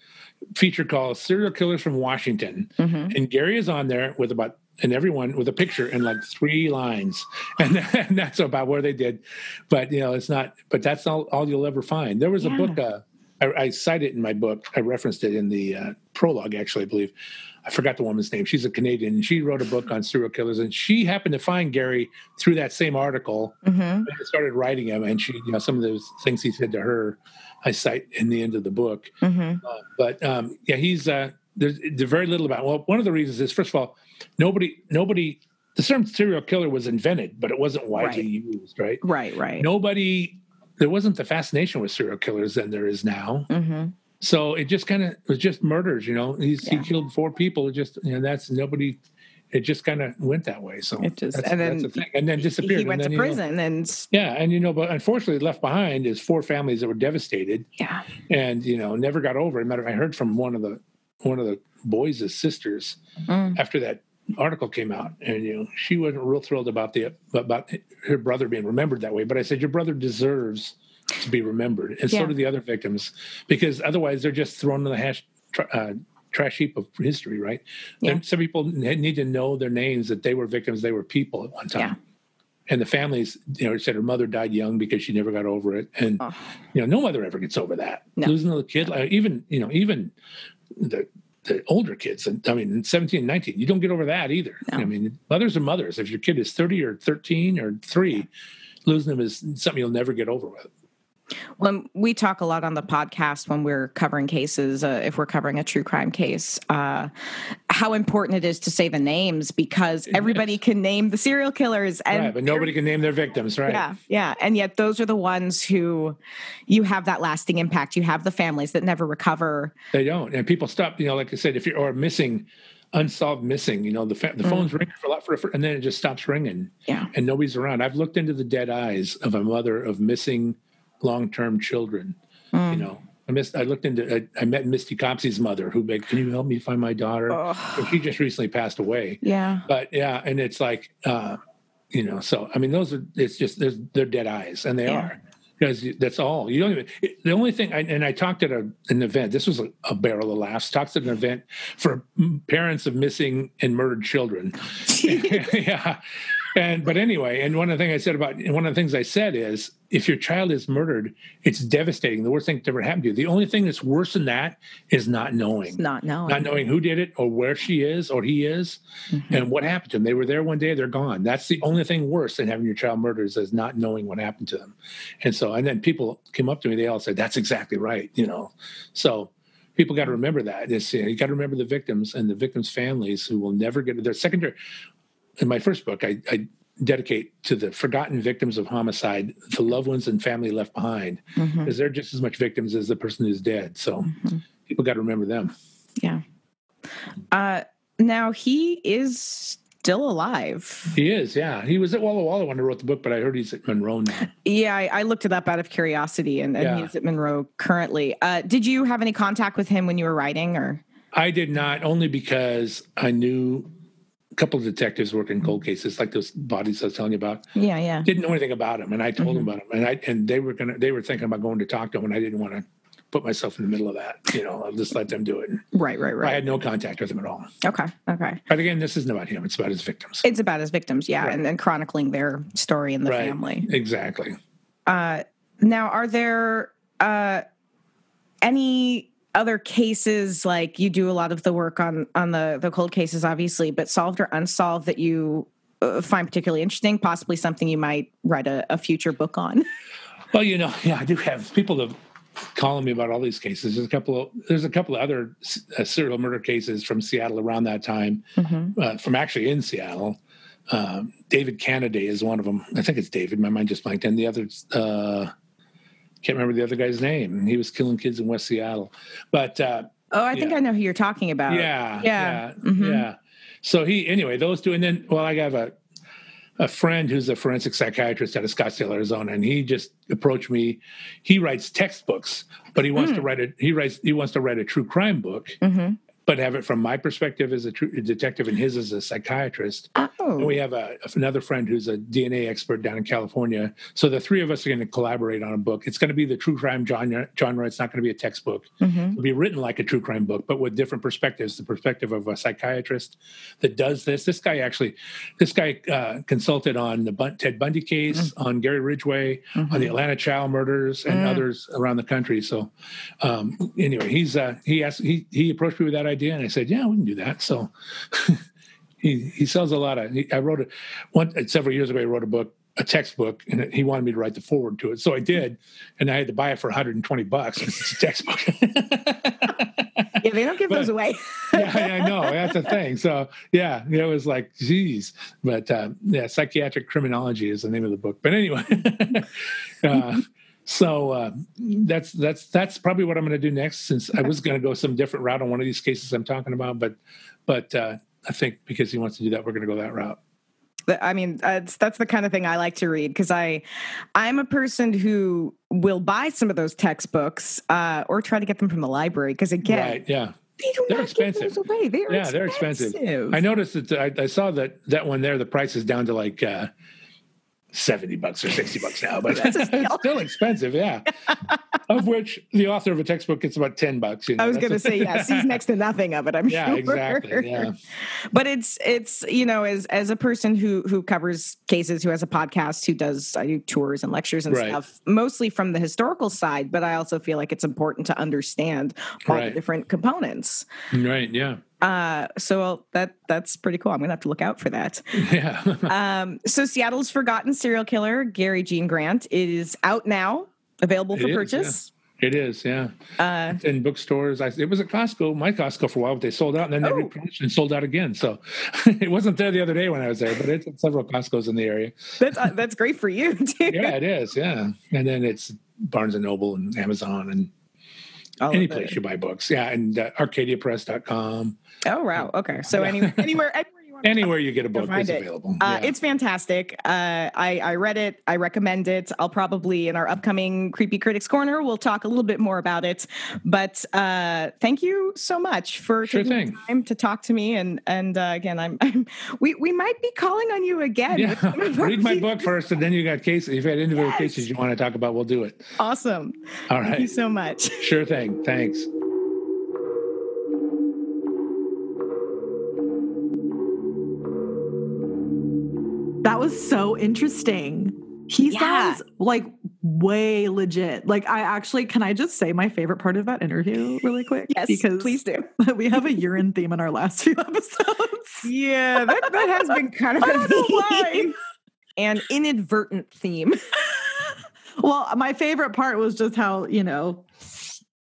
feature called "Serial Killers from Washington," Mhm. and Gary is on there with about and everyone with a picture and like three lines, and, and that's about where they did. But you know, it's not. But that's all, all you'll ever find. There was a book. Uh, I, I cite it in my book. I referenced it in the uh, prologue, actually, I believe. I forgot the woman's name. She's a Canadian. And she wrote a book on serial killers, and she happened to find Gary through that same article. Mhm. And started writing him, and she, you know, some of those things he said to her, I cite in the end of the book. Mhm. Uh, but um, yeah, he's uh, there's, there's very little about. Well, one of the reasons is first of all, nobody, nobody. The term serial killer was invented, but it wasn't widely Right. used. Right? Right, right. Nobody. There wasn't the fascination with serial killers than there is now. Mhm. So it just kind of was just murders, you know. He's, Yeah. He killed four people. It just you know that's nobody. It just kind of went that way. So It just- that's, and then the and then disappeared. He went and to then, you know, prison and yeah, and you know, but unfortunately, left behind is four families that were devastated, yeah. and you know, never got over. it. Matter of fact, I heard from one of the one of the boys' sisters Mm. after that article came out, and you know, she wasn't real thrilled about the about her brother being remembered that way. But I said, your brother deserves to be remembered, and Yeah. so do the other victims, because otherwise they're just thrown in the hash, uh, trash heap of history, right? Yeah. And some people need to know their names that they were victims, they were people at one time. Yeah. And the families, you know, said her mother died young because she never got over it, and Oh. you know, no mother ever gets over that. No. Losing a kid, like, even you know, even the the older kids, and I mean, 17, 19, you don't get over that either. No. I mean, mothers are mothers. If your kid is 30 or 13 or three, losing them is something you'll never get over with. When we talk a lot on the podcast when we're covering cases, uh, if we're covering a true crime case, uh, how important it is to say the names because everybody can name the serial killers, and right, but nobody can name their victims, right? Yeah, yeah, and yet those are the ones who you have that lasting impact. You have the families that never recover. They don't, and people stop. You know, like I said, if you're or missing, unsolved missing, you know, the fa- the Mm. phone's ringing for a lot for, for, and then it just stops ringing. Yeah. and nobody's around. I've looked into the dead eyes of a mother of missing long-term children. Mm. You know, I missed. I looked into. I, I met Misty Copsey's mother, who begged, "Can you help me find my daughter?" Ugh. And she just recently passed away. yeah, But yeah, and it's like, uh, you know, so I mean, those are. It's just there's they're dead eyes, and they Yeah. are because that's all. You don't even. It, the only thing, I, and I talked at a, an event. This was a, a barrel of laughs. Talked at an event for parents of missing and murdered children. yeah. And but anyway, and one of the things I said about one of the things I said is if your child is murdered, it's devastating. The worst thing to ever happened to you. The only thing that's worse than that is not knowing. not knowing. Not knowing who did it or where she is or he is Mhm. and what happened to them. They were there one day, they're gone. That's the only thing worse than having your child murdered is, is not knowing what happened to them. And so, and then people came up to me, they all said, that's exactly right, you know. So people got to remember that. It's, you, know, you got to remember the victims and the victims' families who will never get their secondary. In my first book, I, I dedicate to the forgotten victims of homicide, the loved ones and family left behind, because they're just as much victims as the person who's dead. So Mhm. people got to remember them. Yeah. Uh, now he is still alive. He is, yeah. He was at Walla Walla when I wrote the book, but I heard he's at Monroe now. Yeah, I, I looked it up out of curiosity, and, and Yeah. he's at Monroe currently. Uh, did you have any contact with him when you were writing, or? I did not, only because I knew couple of detectives working cold cases, like those bodies I was telling you about. Yeah, yeah. Didn't know anything about him, and I told them Mhm. about him, and I and they were gonna they were thinking about going to talk to him, and I didn't want to put myself in the middle of that. You know, I'll just let them do it. Right, right, right. I had no contact with him at all. Okay, okay. But again, this isn't about him; it's about his victims. It's about his victims, yeah, Right. and, and chronicling their story and the Right. family. Exactly. Uh, now, are there uh, any other cases like you do a lot of the work on on the the cold cases, obviously, but solved or unsolved that you uh, find particularly interesting? Possibly something you might write a, a future book on. Well, you know, yeah, I do have people that calling me about all these cases. There's a couple of there's a couple of other uh, serial murder cases from Seattle around that time, uh, from actually in Seattle. Um, David Kennedy is one of them. I think it's David. My mind just blanked. And the other, uh, can't remember the other guy's name. He was killing kids in West Seattle. But uh, Oh, I think Yeah. I know who you're talking about. yeah, yeah. yeah, Mhm. yeah. So he anyway, those two, and then well, I have a a friend who's a forensic psychiatrist out of Scottsdale, Arizona, and he just approached me. He writes textbooks, but he wants to Hmm. write a he writes he wants to write a true crime book, hmm but have it from my perspective as a true detective and his as a psychiatrist. And Oh, we have a, another friend who's a DNA expert down in California. So the three of us are going to collaborate on a book. It's going to be the true crime genre. genre. It's not going to be a textbook mhm. will be written like a true crime book, but with different perspectives. The perspective of a psychiatrist that does this. This guy actually, this guy uh, consulted on the Bun- Ted Bundy case, on Gary Ridgway, on the Atlanta child murders, and Mm. others around the country. So, um, anyway, he's uh, he asked he he approached me with that idea, and I said, yeah, we can do that. So. He, he sells a lot of. He, I wrote it one several years ago. I wrote a book, a textbook, and he wanted me to write the forward to it. So I did, and I had to buy it for 120 bucks because it's a textbook. yeah, they don't give those away. yeah, I know that's the thing. So yeah, it was like, geez, but uh, yeah, psychiatric criminology is the name of the book. But anyway, uh, so uh, that's that's that's probably what I'm going to do next. Since I was going to go some different route on one of these cases I'm talking about, but but uh, I think because he wants to do that, we're going to go that route. I mean, that's that's the kind of thing I like to read because I, I'm a person who will buy some of those textbooks uh, or try to get them from the library because again, Right? Yeah. they do They're expensive. give those away. They are Yeah, they're expensive. expensive. I noticed that I, I saw that that one there. The price is down to like uh, seventy bucks or sixty bucks now, but That's it's still expensive. Yeah, of which the author of a textbook gets about ten bucks. You know, I was going to say yes. He's next to nothing of it. I'm yeah, sure. exactly. Yeah, but it's it's you know as as a person who who covers cases who has a podcast who does i do tours and lectures and Right. stuff mostly from the historical side but i also feel like it's important to understand all the different components right. Yeah, uh so that that's pretty cool i'm gonna have to look out for that yeah. um so seattle's forgotten serial killer gary gene grant is out now available It for is, purchase it is. Yeah, uh It's in bookstores. I, it was at Costco, my Costco for a while, but they sold out, and then they Oh. replenished and sold out again. So it wasn't there the other day when I was there, but it's at several Costco's in the area. that's uh, that's great for you too Yeah, it is. Yeah, and then it's Barnes and Noble and Amazon and All any it. place you buy books. Yeah, and uh, ArcadiaPress.com. oh wow okay so anywhere anywhere anywhere you want Anywhere you get a book is it. available. Uh, Yeah. It's fantastic. Uh, I, I read it. I recommend it. I'll probably in our upcoming Creepy Critics Corner, we'll talk a little bit more about it. But uh, thank you so much for Sure taking time to talk to me. And and uh, again, I'm, I'm we we might be calling on you again. yeah. with some of our Read my book first, and then you got cases. If you had individual Yes. cases you want to talk about, we'll do it. Awesome. All right. Thank you so much. Sure thing. Thanks. That was so interesting. He Yeah. sounds like way legit. Like I actually can I just say my favorite part of that interview really quick? Yes, because please do. we have a urine theme in our last few episodes. Yeah, that, that has been kind of I don't know why. theme. an inadvertent theme. Well, my favorite part was just how, you know,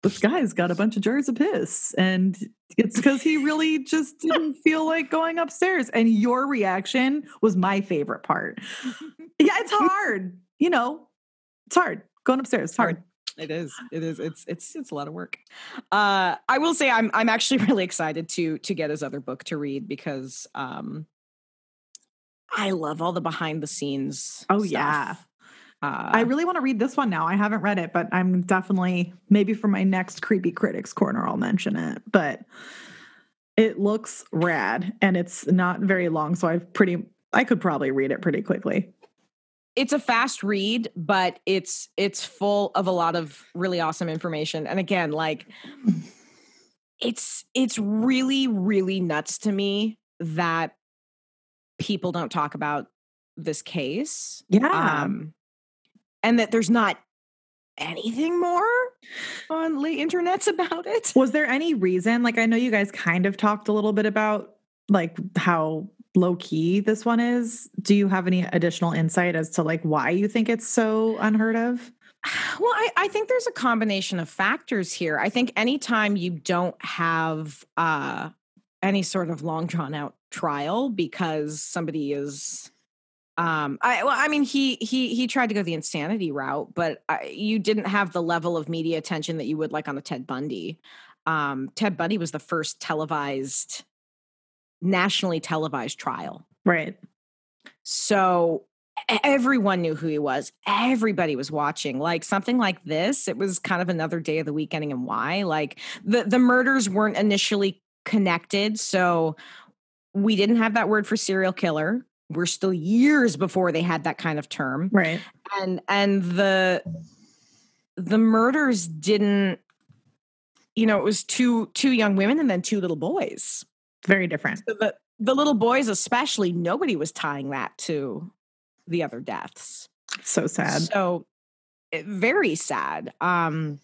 this guy's got a bunch of jars of piss. And it's because he really just didn't feel like going upstairs. And your reaction was my favorite part. Yeah, it's hard. You know, it's hard. Going upstairs, it's hard. It is. It is. It's it's it's a lot of work. Uh, I will say I'm I'm actually really excited to to get his other book to read because um, I love all the behind the scenes. Oh, stuff. yeah. Uh, I really want to read this one now. I haven't read it, but I'm definitely maybe for my next creepy critics corner I'll mention it. But it looks rad and it's not very long, so I've pretty I could probably read it pretty quickly. it's a fast read, but it's it's full of a lot of really awesome information. And again, like it's it's really really nuts to me that people don't talk about this case. Yeah. Um and that there's not anything more on the internets about it. Was there any reason? Like, I know you guys kind of talked a little bit about like how low key this one is. Do you have any additional insight as to like why you think it's so unheard of? Well, I, I think there's a combination of factors here. I think anytime you don't have uh, any sort of long drawn out trial because somebody is, um, I well, I mean, he he he tried to go the insanity route, but I, you didn't have the level of media attention that you would like on the Ted Bundy. Um, Ted Bundy was the first televised, nationally televised trial. Right. So everyone knew who he was. Everybody was watching. Like something like this, it was kind of another day of the week ending in Y. Like the the murders weren't initially connected, so we didn't have that word for serial killer. We're still years before they had that kind of term. Right. And and the the murders didn't you know, it was two two young women and then two little boys. Very different. So the the little boys especially nobody was tying that to the other deaths So sad. so very sad um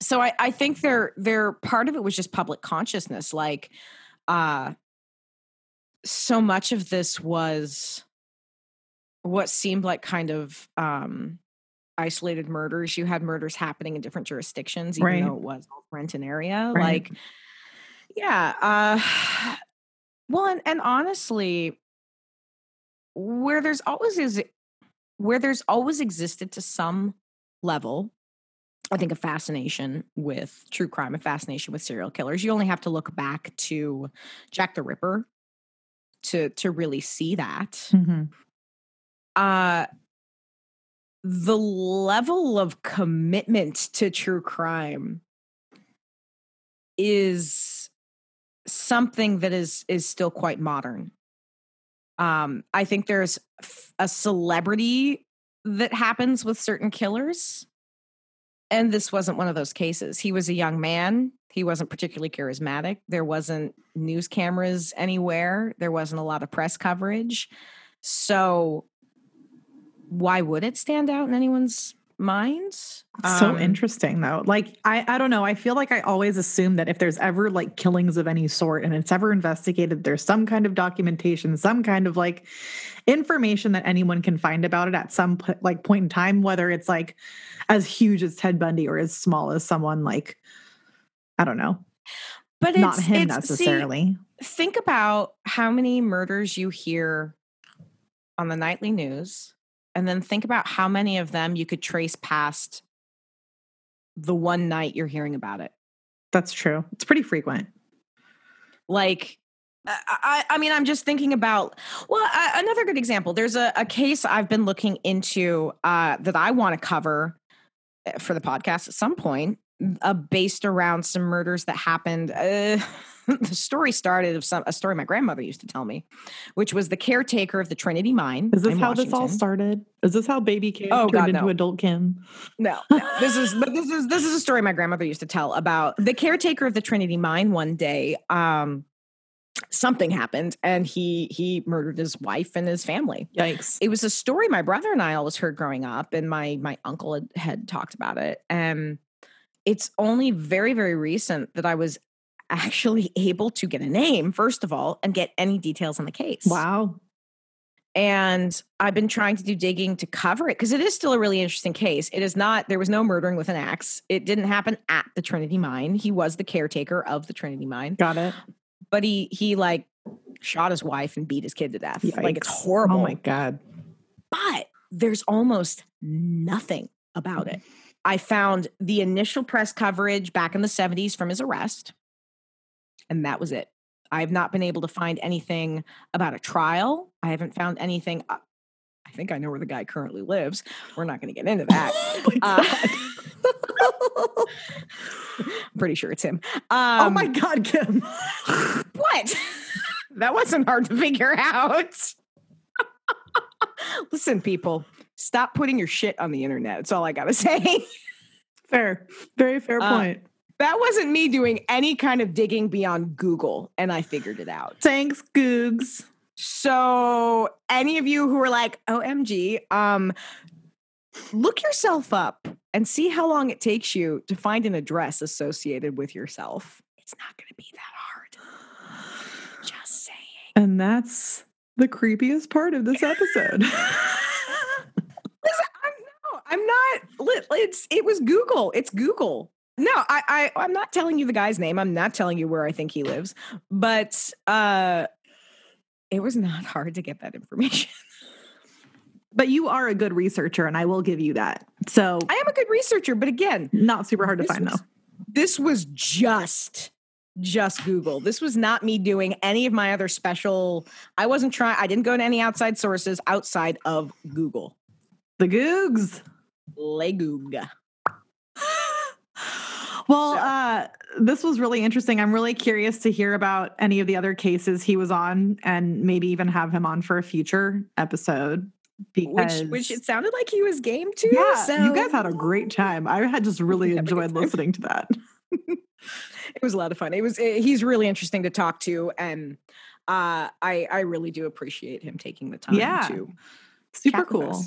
so i i think they're they're part of it was just public consciousness like uh so much of this was what seemed like kind of um isolated murders you had murders happening in different jurisdictions even Right. though it was all renton area Right. like yeah uh well and, and honestly where there's always is where there's always existed to some level i think a fascination with true crime a fascination with serial killers you only have to look back to jack the ripper to to really see that. Mhm. uh the level of commitment to true crime is something that is is still quite modern. Um i think there's a celebrity that happens with certain killers and this wasn't one of those cases. He was a young man he wasn't particularly charismatic there wasn't news cameras anywhere there wasn't a lot of press coverage so why would it stand out in anyone's minds so Um, interesting though. Like I I don't know. I feel like I always assume that if there's ever like killings of any sort and it's ever investigated, there's some kind of documentation, some kind of like information that anyone can find about it at some like point in time, whether it's like as huge as Ted Bundy or as small as someone like I don't know, but not him it's- see, necessarily. think about how many murders you hear on the nightly news and then think about how many of them you could trace past the one night you're hearing about it That's true. It's pretty frequent. like I, I mean, I'm just thinking about well, uh, another good example. There's a, a case I've been looking into uh, that I want to cover uh, for the podcast at some point, uh, based around some murders that happened. Uh, the story started of some a story my grandmother used to tell me, which was the caretaker of the Trinity Mine. Is this how this all started? Is this how baby Kim Oh, turned God, into no. adult Kim? No, no. This is but this is this is a story my grandmother used to tell about the caretaker of the Trinity mine one day. Um something happened and he he murdered his wife and his family. Yikes. It was a story my brother and I always heard growing up and my my uncle had, had talked about it. And it's only very very recent that I was actually able to get a name first of all and get any details on the case. Wow. And I've been trying to do digging to cover it because it is still a really interesting case. It is not, there was no murdering with an axe. It didn't happen at the Trinity mine. He was the caretaker of the Trinity mine, Got it. but he, he like shot his wife and beat his kid to death. Like it's horrible. Oh my God. But there's almost nothing about it. I found the initial press coverage back in the 70s from his arrest, and that was it. I have not been able to find anything about a trial. I haven't found anything. uh, I think I know where the guy currently lives. We're not going to get into that. Oh Uh, I'm pretty sure it's him. oh Um, my God, Kim. What? that wasn't hard to figure out. Listen, people, stop putting your shit on the internet. That's all I got to say. fair. Very fair Uh, point. That wasn't me doing any kind of digging beyond Google, and I figured it out. Thanks, Googs. So, any of you who are like, OMG, um, look yourself up and see how long it takes you to find an address associated with yourself. It's not going to be that hard. Just saying. And that's the creepiest part of this episode. I'm not. It's it was Google. It's Google. No, I, I I'm not telling you the guy's name. I'm not telling you where I think he lives. But uh, it was not hard to get that information. but you are a good researcher, and I will give you that. So, I am a good researcher, but again, not super hard to find, was- though. This was just just Google. This was not me doing any of my other special. I wasn't trying. I didn't go to any outside sources outside of Google. The Googs. Legooga. Well, So- uh, this was really interesting. I'm really curious to hear about any of the other cases he was on and maybe even have him on for a future episode. Because Which which it sounded like he was game too. yeah, so you guys had a great time. I had just really enjoyed listening to that. it was a lot of fun. It was eh, he's really interesting to talk to, and uh, I I really do appreciate him taking the time Yeah. to Super cool.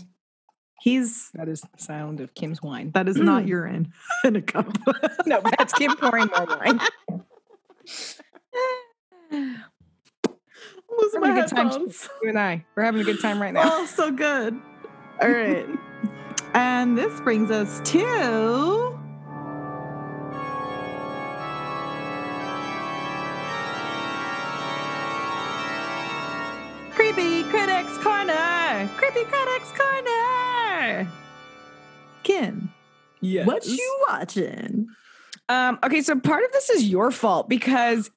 He's That is the sound of Kim's wine. that is not mm. urine in a cup. no, that's Kim pouring more wine. Losing my headphones. You and I, we're having a good time right now. Oh, so good. All right. and this brings us to Creepy Critics Corner. Creepy Critics Corner. Kim, Yes. what you watching? Um, okay, so part of this is your fault because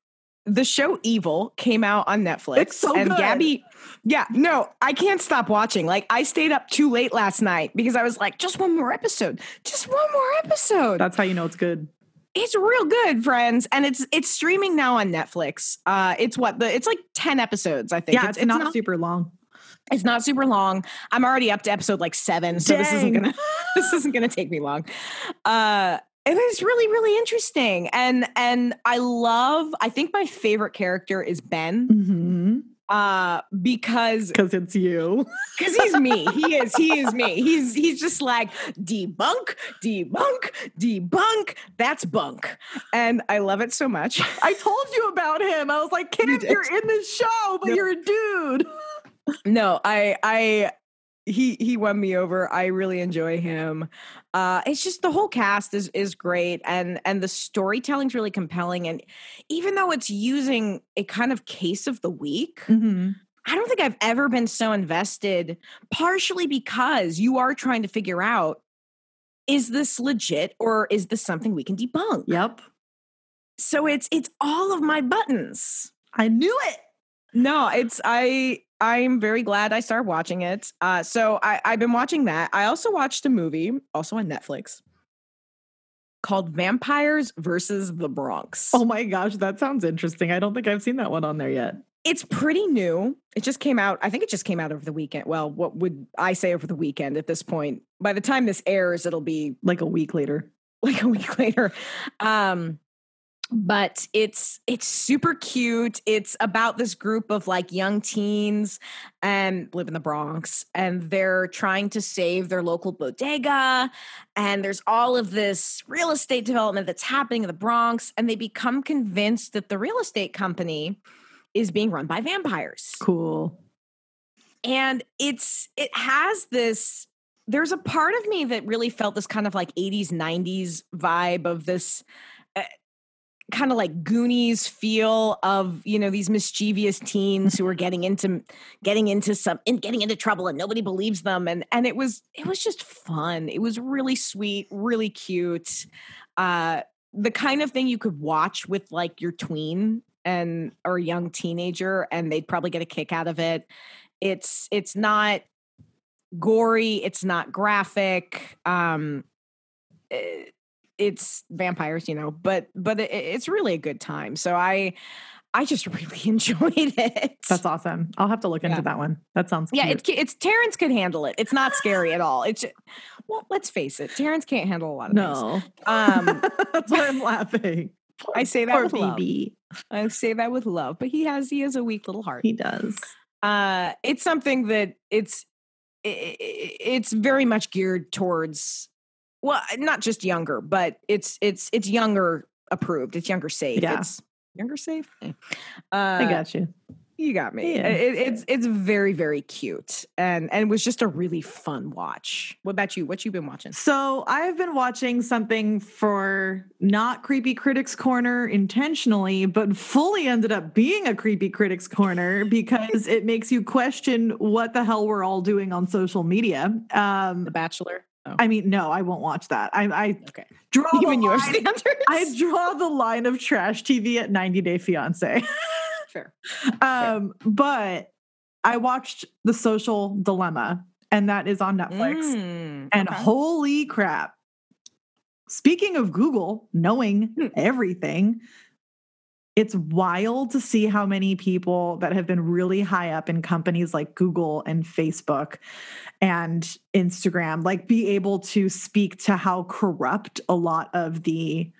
the show Evil came out on Netflix. It's so and good. Gabby, yeah, no, I can't stop watching. Like I stayed up too late last night because I was like, just one more episode, just one more episode. That's how you know it's good. it's real good, friends, and it's it's streaming now on Netflix. Uh, it's what the it's like ten episodes, I think. Yeah, it's, not, super long. It's not super long. I'm already up to episode like seven, so this isn't gonna this isn't gonna take me long. Uh and it's really, really interesting. And and I love, I think my favorite character is Ben. Mm-hmm. Uh, because Because it's you. because he's me. He is, he is me. He's he's just like debunk, debunk, debunk. That's bunk. And I love it so much. I told you about him. I was like, Kim, you you're in this show, but No. you're a dude. No i i he he won me over i really enjoy him uh it's just the whole cast is is great and and the storytelling's really compelling and even though it's using a kind of case of the week Mm-hmm. i don't think i've ever been so invested partially because you are trying to figure out is this legit or is this something we can debunk Yep. so it's it's all of my buttons I knew it. no, it's I I'm very glad I started watching it. Uh so I, I've been watching that. I also watched a movie, also on Netflix, called Vampires versus the Bronx. Oh my gosh, that sounds interesting. I don't think I've seen that one on there yet. It's pretty new. It just came out, I think it just came out over the weekend. Well, what would I say over the weekend at this point? By the time this airs, it'll be Like a week later. like a week later. Um, but it's it's super cute. It's about this group of like young teens and live in the Bronx, and they're trying to save their local bodega. And there's all of this real estate development that's happening in the Bronx, and they become convinced that the real estate company is being run by vampires Cool. and it's it has this there's a part of me that really felt this kind of like 80s 90s vibe of this uh, kind of like Goonies feel of you know these mischievous teens who are getting into getting into some in getting into trouble and nobody believes them and and it was it was just fun. It was really sweet, really cute. Uh the kind of thing you could watch with like your tween and or young teenager and they'd probably get a kick out of it. It's it's not gory, it's not graphic. Um eh, it's vampires, you know, but but it, it's really a good time. So I I just really enjoyed it. That's awesome. I'll have to look into that one. That sounds yeah, it's it's Terrence could handle it. It's not scary at all. It's well, let's face it, Terrence can't handle a lot of things. no. Um, That's why I'm laughing. I say that Poor with love. BB. I say that with love, but he has he has a weak little heart. He does. uh it's something that it's i- i- it's very much geared towards well not just younger but it's it's it's younger approved it's younger safe Yeah. it's younger safe Eh. I uh, got you. you got me Yeah. It- it's it's very very cute and and was just a really fun watch what about you what you been watching So I've been watching something for not Creepy Critics Corner intentionally, but fully ended up being a Creepy Critics Corner because it makes you question what the hell we're all doing on social media. Um, the bachelor oh I mean, no, I won't watch that. I, I okay draw the even you have line, standards I draw the line of trash TV at 90 Day Fiance. fair um, but I watched The Social Dilemma, and that is on Netflix. Mm, And okay. holy crap. Speaking of Google knowing Hmm. everything, it's wild to see how many people that have been really high up in companies like Google and Facebook and Instagram like be able to speak to how corrupt a lot of the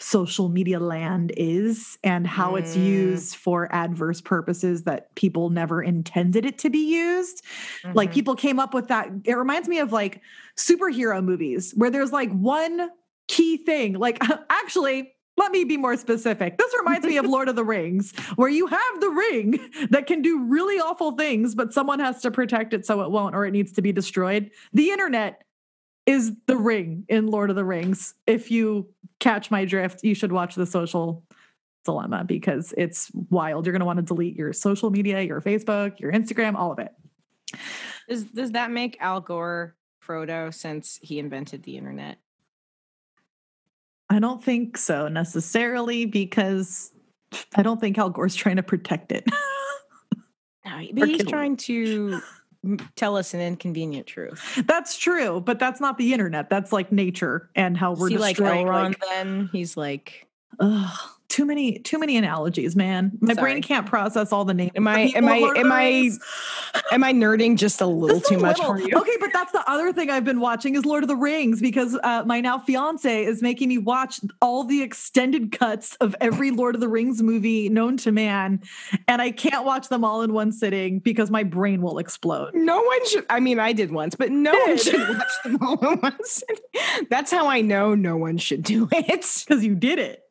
social media land is and how it's Mm. used for adverse purposes that people never intended it to be used like Mhm. people came up with that it reminds me of like superhero movies where there's like one key thing like actually let me be more specific. This reminds me of lord of the rings where you have the ring that can do really awful things but someone has to protect it so it won't or it needs to be destroyed. The internet is the ring in lord of the rings. If you catch my drift you should watch the social dilemma because it's wild. You're going to want to delete your social media your facebook your instagram all of it. Does does that make Al Gore Frodo since he invented the internet? I don't think so necessarily because I don't think Al Gore's trying to protect it. No, but he's trying to tell us an inconvenient truth. that's true, but that's not the internet. That's like nature and how we're See, like destroying. Elrond, Like, then he's like, ugh, too many, too many analogies, man. My Sorry. brain can't process all the names. Am I- am I- in am I am I nerding just a little Just too a much little. for you? Okay, but that's the other thing I've been watching is Lord of the Rings because uh, my now fiance is making me watch all the extended cuts of every Lord of the Rings movie known to man, and I can't watch them all in one sitting because my brain will explode. No one should. I mean, I did once, but no one should watch them all at once. That's how I know no one should do it Because you did it.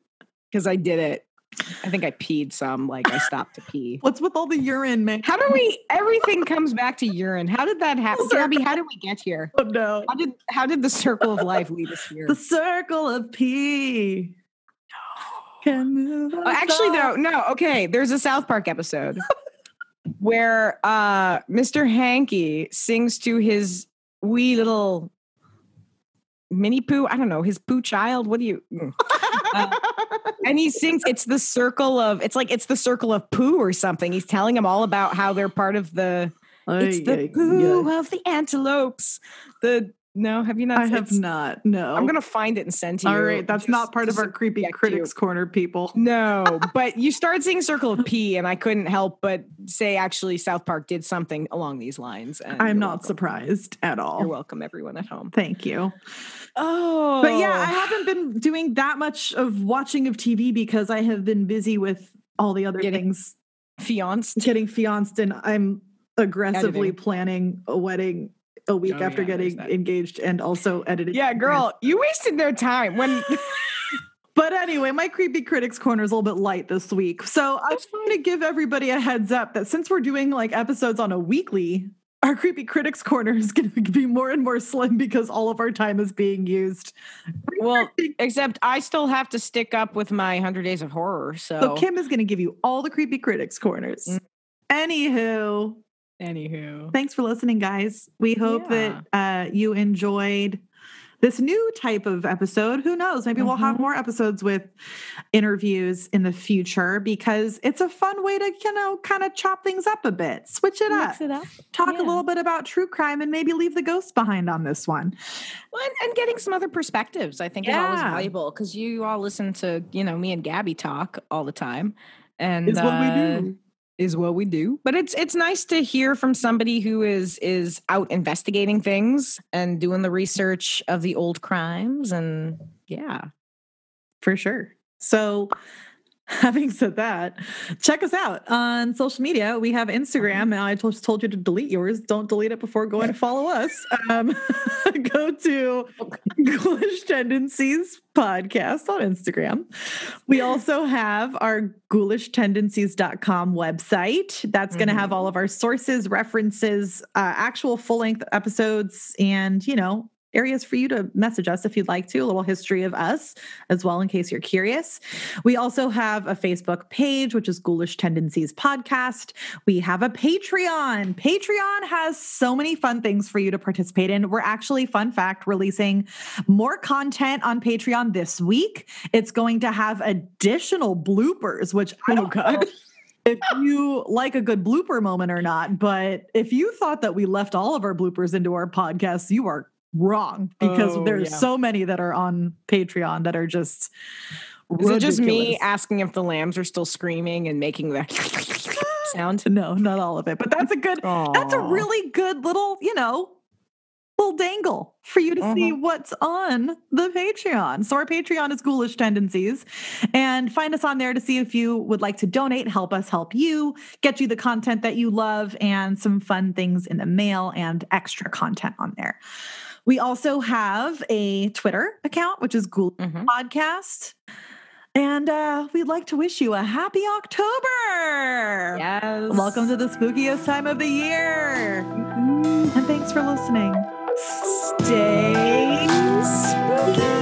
Because I did it. I think I peed some. Like I stopped to pee. What's with all the urine, man? How do we? Everything comes back to urine. How did that happen, Gabby? How did we get here? Oh no. How did how did the circle of life lead us here? The circle of pee. Can move Oh, actually, though, no. Okay, there's a South Park episode where uh, Mr. Hanky sings to his wee little mini poo. I don't know his poo child. What do you? Uh, and he sings. It's the circle of. It's like it's the circle of poo or something. He's telling him all about how they're part of the. It's the poo of the antelopes. The no, have you not? I have not. No. I'm gonna find it and send to you. All right, that's just- not part of our creepy critics you. corner, people. No, but you started seeing Circle of P, and I couldn't help but say actually South Park did something along these lines. And I'm not welcome. surprised at all. You're welcome, everyone at home. Thank you. Oh, But yeah, I haven't been doing that much of watching of TV because I have been busy with all the other Getting things, fianced. getting fianced, and I'm aggressively planning a wedding a week Oh, after yeah, getting engaged and also editing. Yeah, girl, you wasted no time when. But anyway, my creepy critics corner is a little bit light this week. So I just want to give everybody a heads up that since we're doing like episodes on a weekly our creepy critics corner is going to be more and more slim because all of our time is being used. Well, except I still have to stick up with my 100 Days of Horror. So, So Kim is going to give you all the creepy critics corners. Mm. Anywho, anywho. thanks for listening, guys. We hope that uh, you enjoyed this new type of episode. Who knows? Maybe we'll have Mhm. more episodes with interviews in the future because it's a fun way to, you know, kind of chop things up a bit, switch it up, it up. talk yeah. a little bit about true crime, and maybe leave the ghosts behind on this one. Well, and, and getting some other perspectives, I think, is always valuable because you all listen to, you know, me and Gabby talk all the time. And Is what we uh, do. Is what we do. But it's it's nice to hear from somebody who is is out investigating things and doing the research of the old crimes and yeah. For sure. So, having said that, check us out on social media. We have Instagram. and I just told you to delete yours. Don't delete it before going to follow us. Um, go to Ghoulish Tendencies podcast on Instagram. We also have our ghoulishtendencies.com website. That's going to have all of our sources, references, uh, actual full length episodes, and, you know, areas for you to message us if you'd like to, a little history of us as well, in case you're curious. We also have a Facebook page, which is Ghoulish Tendencies Podcast. We have a Patreon. Patreon has so many fun things for you to participate in. We're actually, fun fact, releasing more content on Patreon this week. It's going to have additional bloopers, which I Oh, don't know if you like a good blooper moment or not. But if you thought that we left all of our bloopers into our podcast, you are wrong because Oh, there's yeah. so many that are on Patreon that are just. Is it just me asking if the lambs are still screaming and making that sound? No, not all of it, but that's a good. That's a really good little, you know, little dangle for you to see Mhm. what's on the Patreon. So our Patreon is Ghoulish Tendencies, and find us on there to see if you would like to donate, help us help you, get you the content that you love, and some fun things in the mail and extra content on there. We also have a Twitter account, which is Ghoul mm-hmm. Podcast. And uh, we'd like to wish you a happy October. Yes. Welcome to the spookiest time of the year. Mm-hmm. And thanks for listening. Stay spooky.